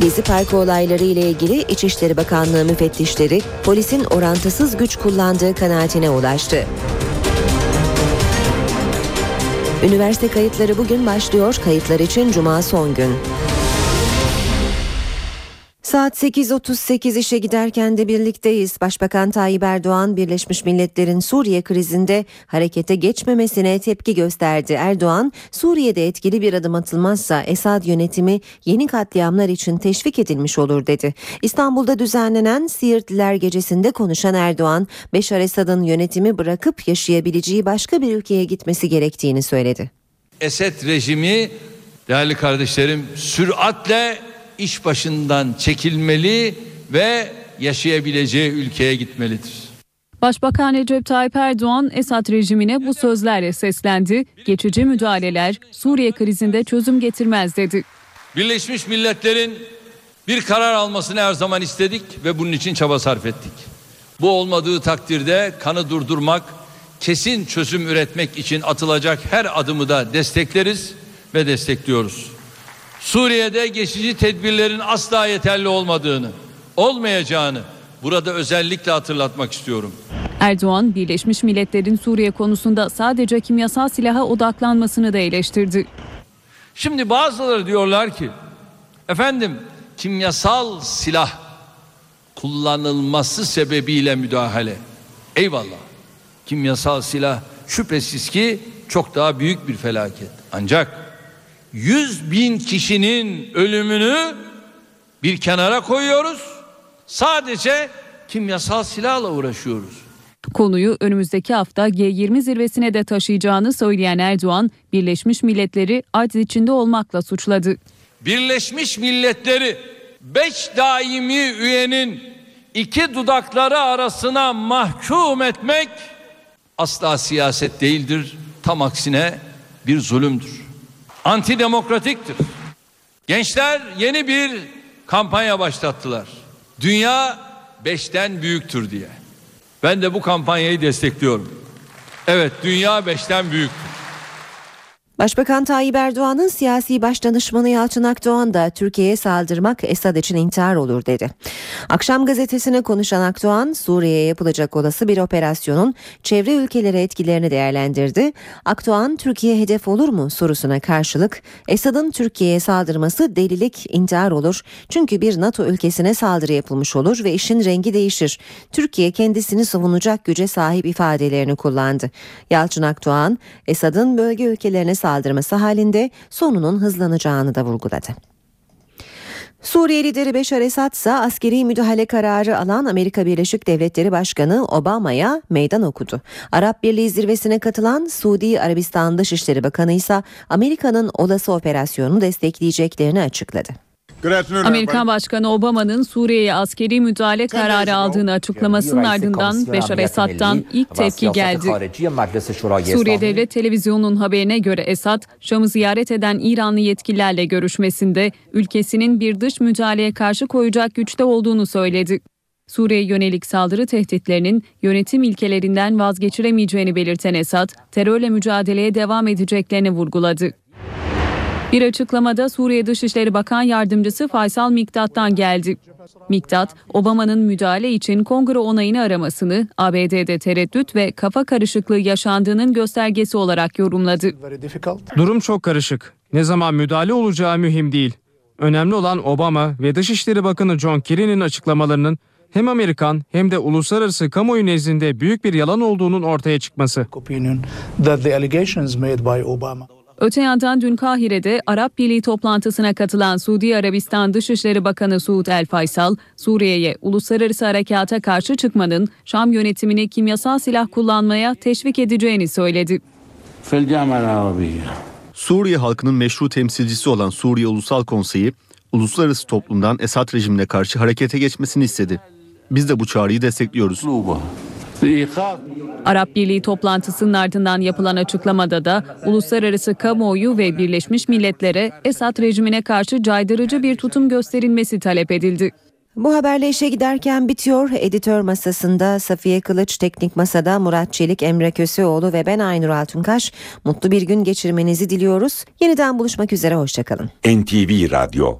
Gezi Parkı olayları ile ilgili İçişleri Bakanlığı müfettişleri polisin orantısız güç kullandığı kanaatine ulaştı. Üniversite kayıtları bugün başlıyor. Kayıtlar için cuma son gün. Saat 8.38 işe giderken de birlikteyiz. Başbakan Tayyip Erdoğan Birleşmiş Milletler'in Suriye krizinde harekete geçmemesine tepki gösterdi. Erdoğan, Suriye'de etkili bir adım atılmazsa Esad yönetimi yeni katliamlar için teşvik edilmiş olur dedi. İstanbul'da düzenlenen Siirtliler Gecesi'nde konuşan Erdoğan, Beşar Esad'ın yönetimi bırakıp yaşayabileceği başka bir ülkeye gitmesi gerektiğini söyledi. Esed rejimi değerli kardeşlerim süratle iş başından çekilmeli ve yaşayabileceği ülkeye gitmelidir. Başbakan Recep Tayyip Erdoğan Esad rejimine bu sözlerle seslendi. Geçici müdahaleler Suriye krizinde çözüm getirmez dedi. Birleşmiş Milletler'in bir karar almasını her zaman istedik ve bunun için çaba sarf ettik. Bu olmadığı takdirde kanı durdurmak, kesin çözüm üretmek için atılacak her adımı da destekleriz ve destekliyoruz. Suriye'de geçici tedbirlerin asla yeterli olmadığını, olmayacağını burada özellikle hatırlatmak istiyorum. Erdoğan, Birleşmiş Milletler'in Suriye konusunda sadece kimyasal silaha odaklanmasını da eleştirdi. Şimdi bazıları diyorlar ki, efendim kimyasal silah kullanılması sebebiyle müdahale. Eyvallah. Kimyasal silah şüphesiz ki çok daha büyük bir felaket. Ancak 100 bin kişinin ölümünü bir kenara koyuyoruz. Sadece kimyasal silahla uğraşıyoruz. Konuyu önümüzdeki hafta G20 zirvesine de taşıyacağını söyleyen Erdoğan, Birleşmiş Milletleri aciz içinde olmakla suçladı. Birleşmiş Milletleri 5 daimi üyenin iki dudakları arasına mahkum etmek asla siyaset değildir. Tam aksine bir zulümdür antidemokratiktir. Gençler yeni bir kampanya başlattılar. Dünya beşten büyüktür diye. Ben de bu kampanyayı destekliyorum. Evet dünya beşten büyüktür. Başbakan Tayyip Erdoğan'ın siyasi başdanışmanı Yalçın Akdoğan da Türkiye'ye saldırmak Esad için intihar olur dedi. Akşam gazetesine konuşan Akdoğan, Suriye'ye yapılacak olası bir operasyonun çevre ülkelere etkilerini değerlendirdi. Akdoğan, Türkiye hedef olur mu sorusuna karşılık, Esad'ın Türkiye'ye saldırması delilik, intihar olur. Çünkü bir NATO ülkesine saldırı yapılmış olur ve işin rengi değişir. Türkiye kendisini savunacak güce sahip ifadelerini kullandı. Yalçın Akdoğan, Esad'ın bölge ülkelerine saldırması halinde sonunun hızlanacağını da vurguladı. Suriye lideri Beşar Esad ise askeri müdahale kararı alan Amerika Birleşik Devletleri Başkanı Obama'ya meydan okudu. Arap Birliği zirvesine katılan Suudi Arabistan Dışişleri Bakanı ise Amerika'nın olası operasyonu destekleyeceklerini açıkladı. Amerikan Başkanı Obama'nın Suriye'ye askeri müdahale kararı aldığını açıklamasının ardından Beşar Esad'dan ilk tepki geldi. Suriye Devlet Televizyonu'nun haberine göre Esad, Şam'ı ziyaret eden İranlı yetkililerle görüşmesinde ülkesinin bir dış müdahaleye karşı koyacak güçte olduğunu söyledi. Suriye yönelik saldırı tehditlerinin yönetim ilkelerinden vazgeçiremeyeceğini belirten Esad, terörle mücadeleye devam edeceklerini vurguladı. Bir açıklamada Suriye Dışişleri Bakan Yardımcısı Faysal Miktat'tan geldi. Miktat, Obama'nın müdahale için kongre onayını aramasını ABD'de tereddüt ve kafa karışıklığı yaşandığının göstergesi olarak yorumladı. Durum çok karışık. Ne zaman müdahale olacağı mühim değil. Önemli olan Obama ve Dışişleri Bakanı John Kerry'nin açıklamalarının hem Amerikan hem de uluslararası kamuoyu nezdinde büyük bir yalan olduğunun ortaya çıkması. Öte yandan dün Kahire'de Arap Birliği toplantısına katılan Suudi Arabistan Dışişleri Bakanı Suud El Faysal, Suriye'ye uluslararası harekata karşı çıkmanın Şam yönetimini kimyasal silah kullanmaya teşvik edeceğini söyledi. Suriye halkının meşru temsilcisi olan Suriye Ulusal Konseyi, uluslararası toplumdan Esad rejimine karşı harekete geçmesini istedi. Biz de bu çağrıyı destekliyoruz. Arap Birliği toplantısının ardından yapılan açıklamada da uluslararası kamuoyu ve Birleşmiş Milletler'e Esad rejimine karşı caydırıcı bir tutum gösterilmesi talep edildi. Bu haberle işe giderken bitiyor. Editör masasında Safiye Kılıç, teknik masada Murat Çelik, Emre Köseoğlu ve ben Aynur Altunkaş. Mutlu bir gün geçirmenizi diliyoruz. Yeniden buluşmak üzere, hoşçakalın. NTV Radyo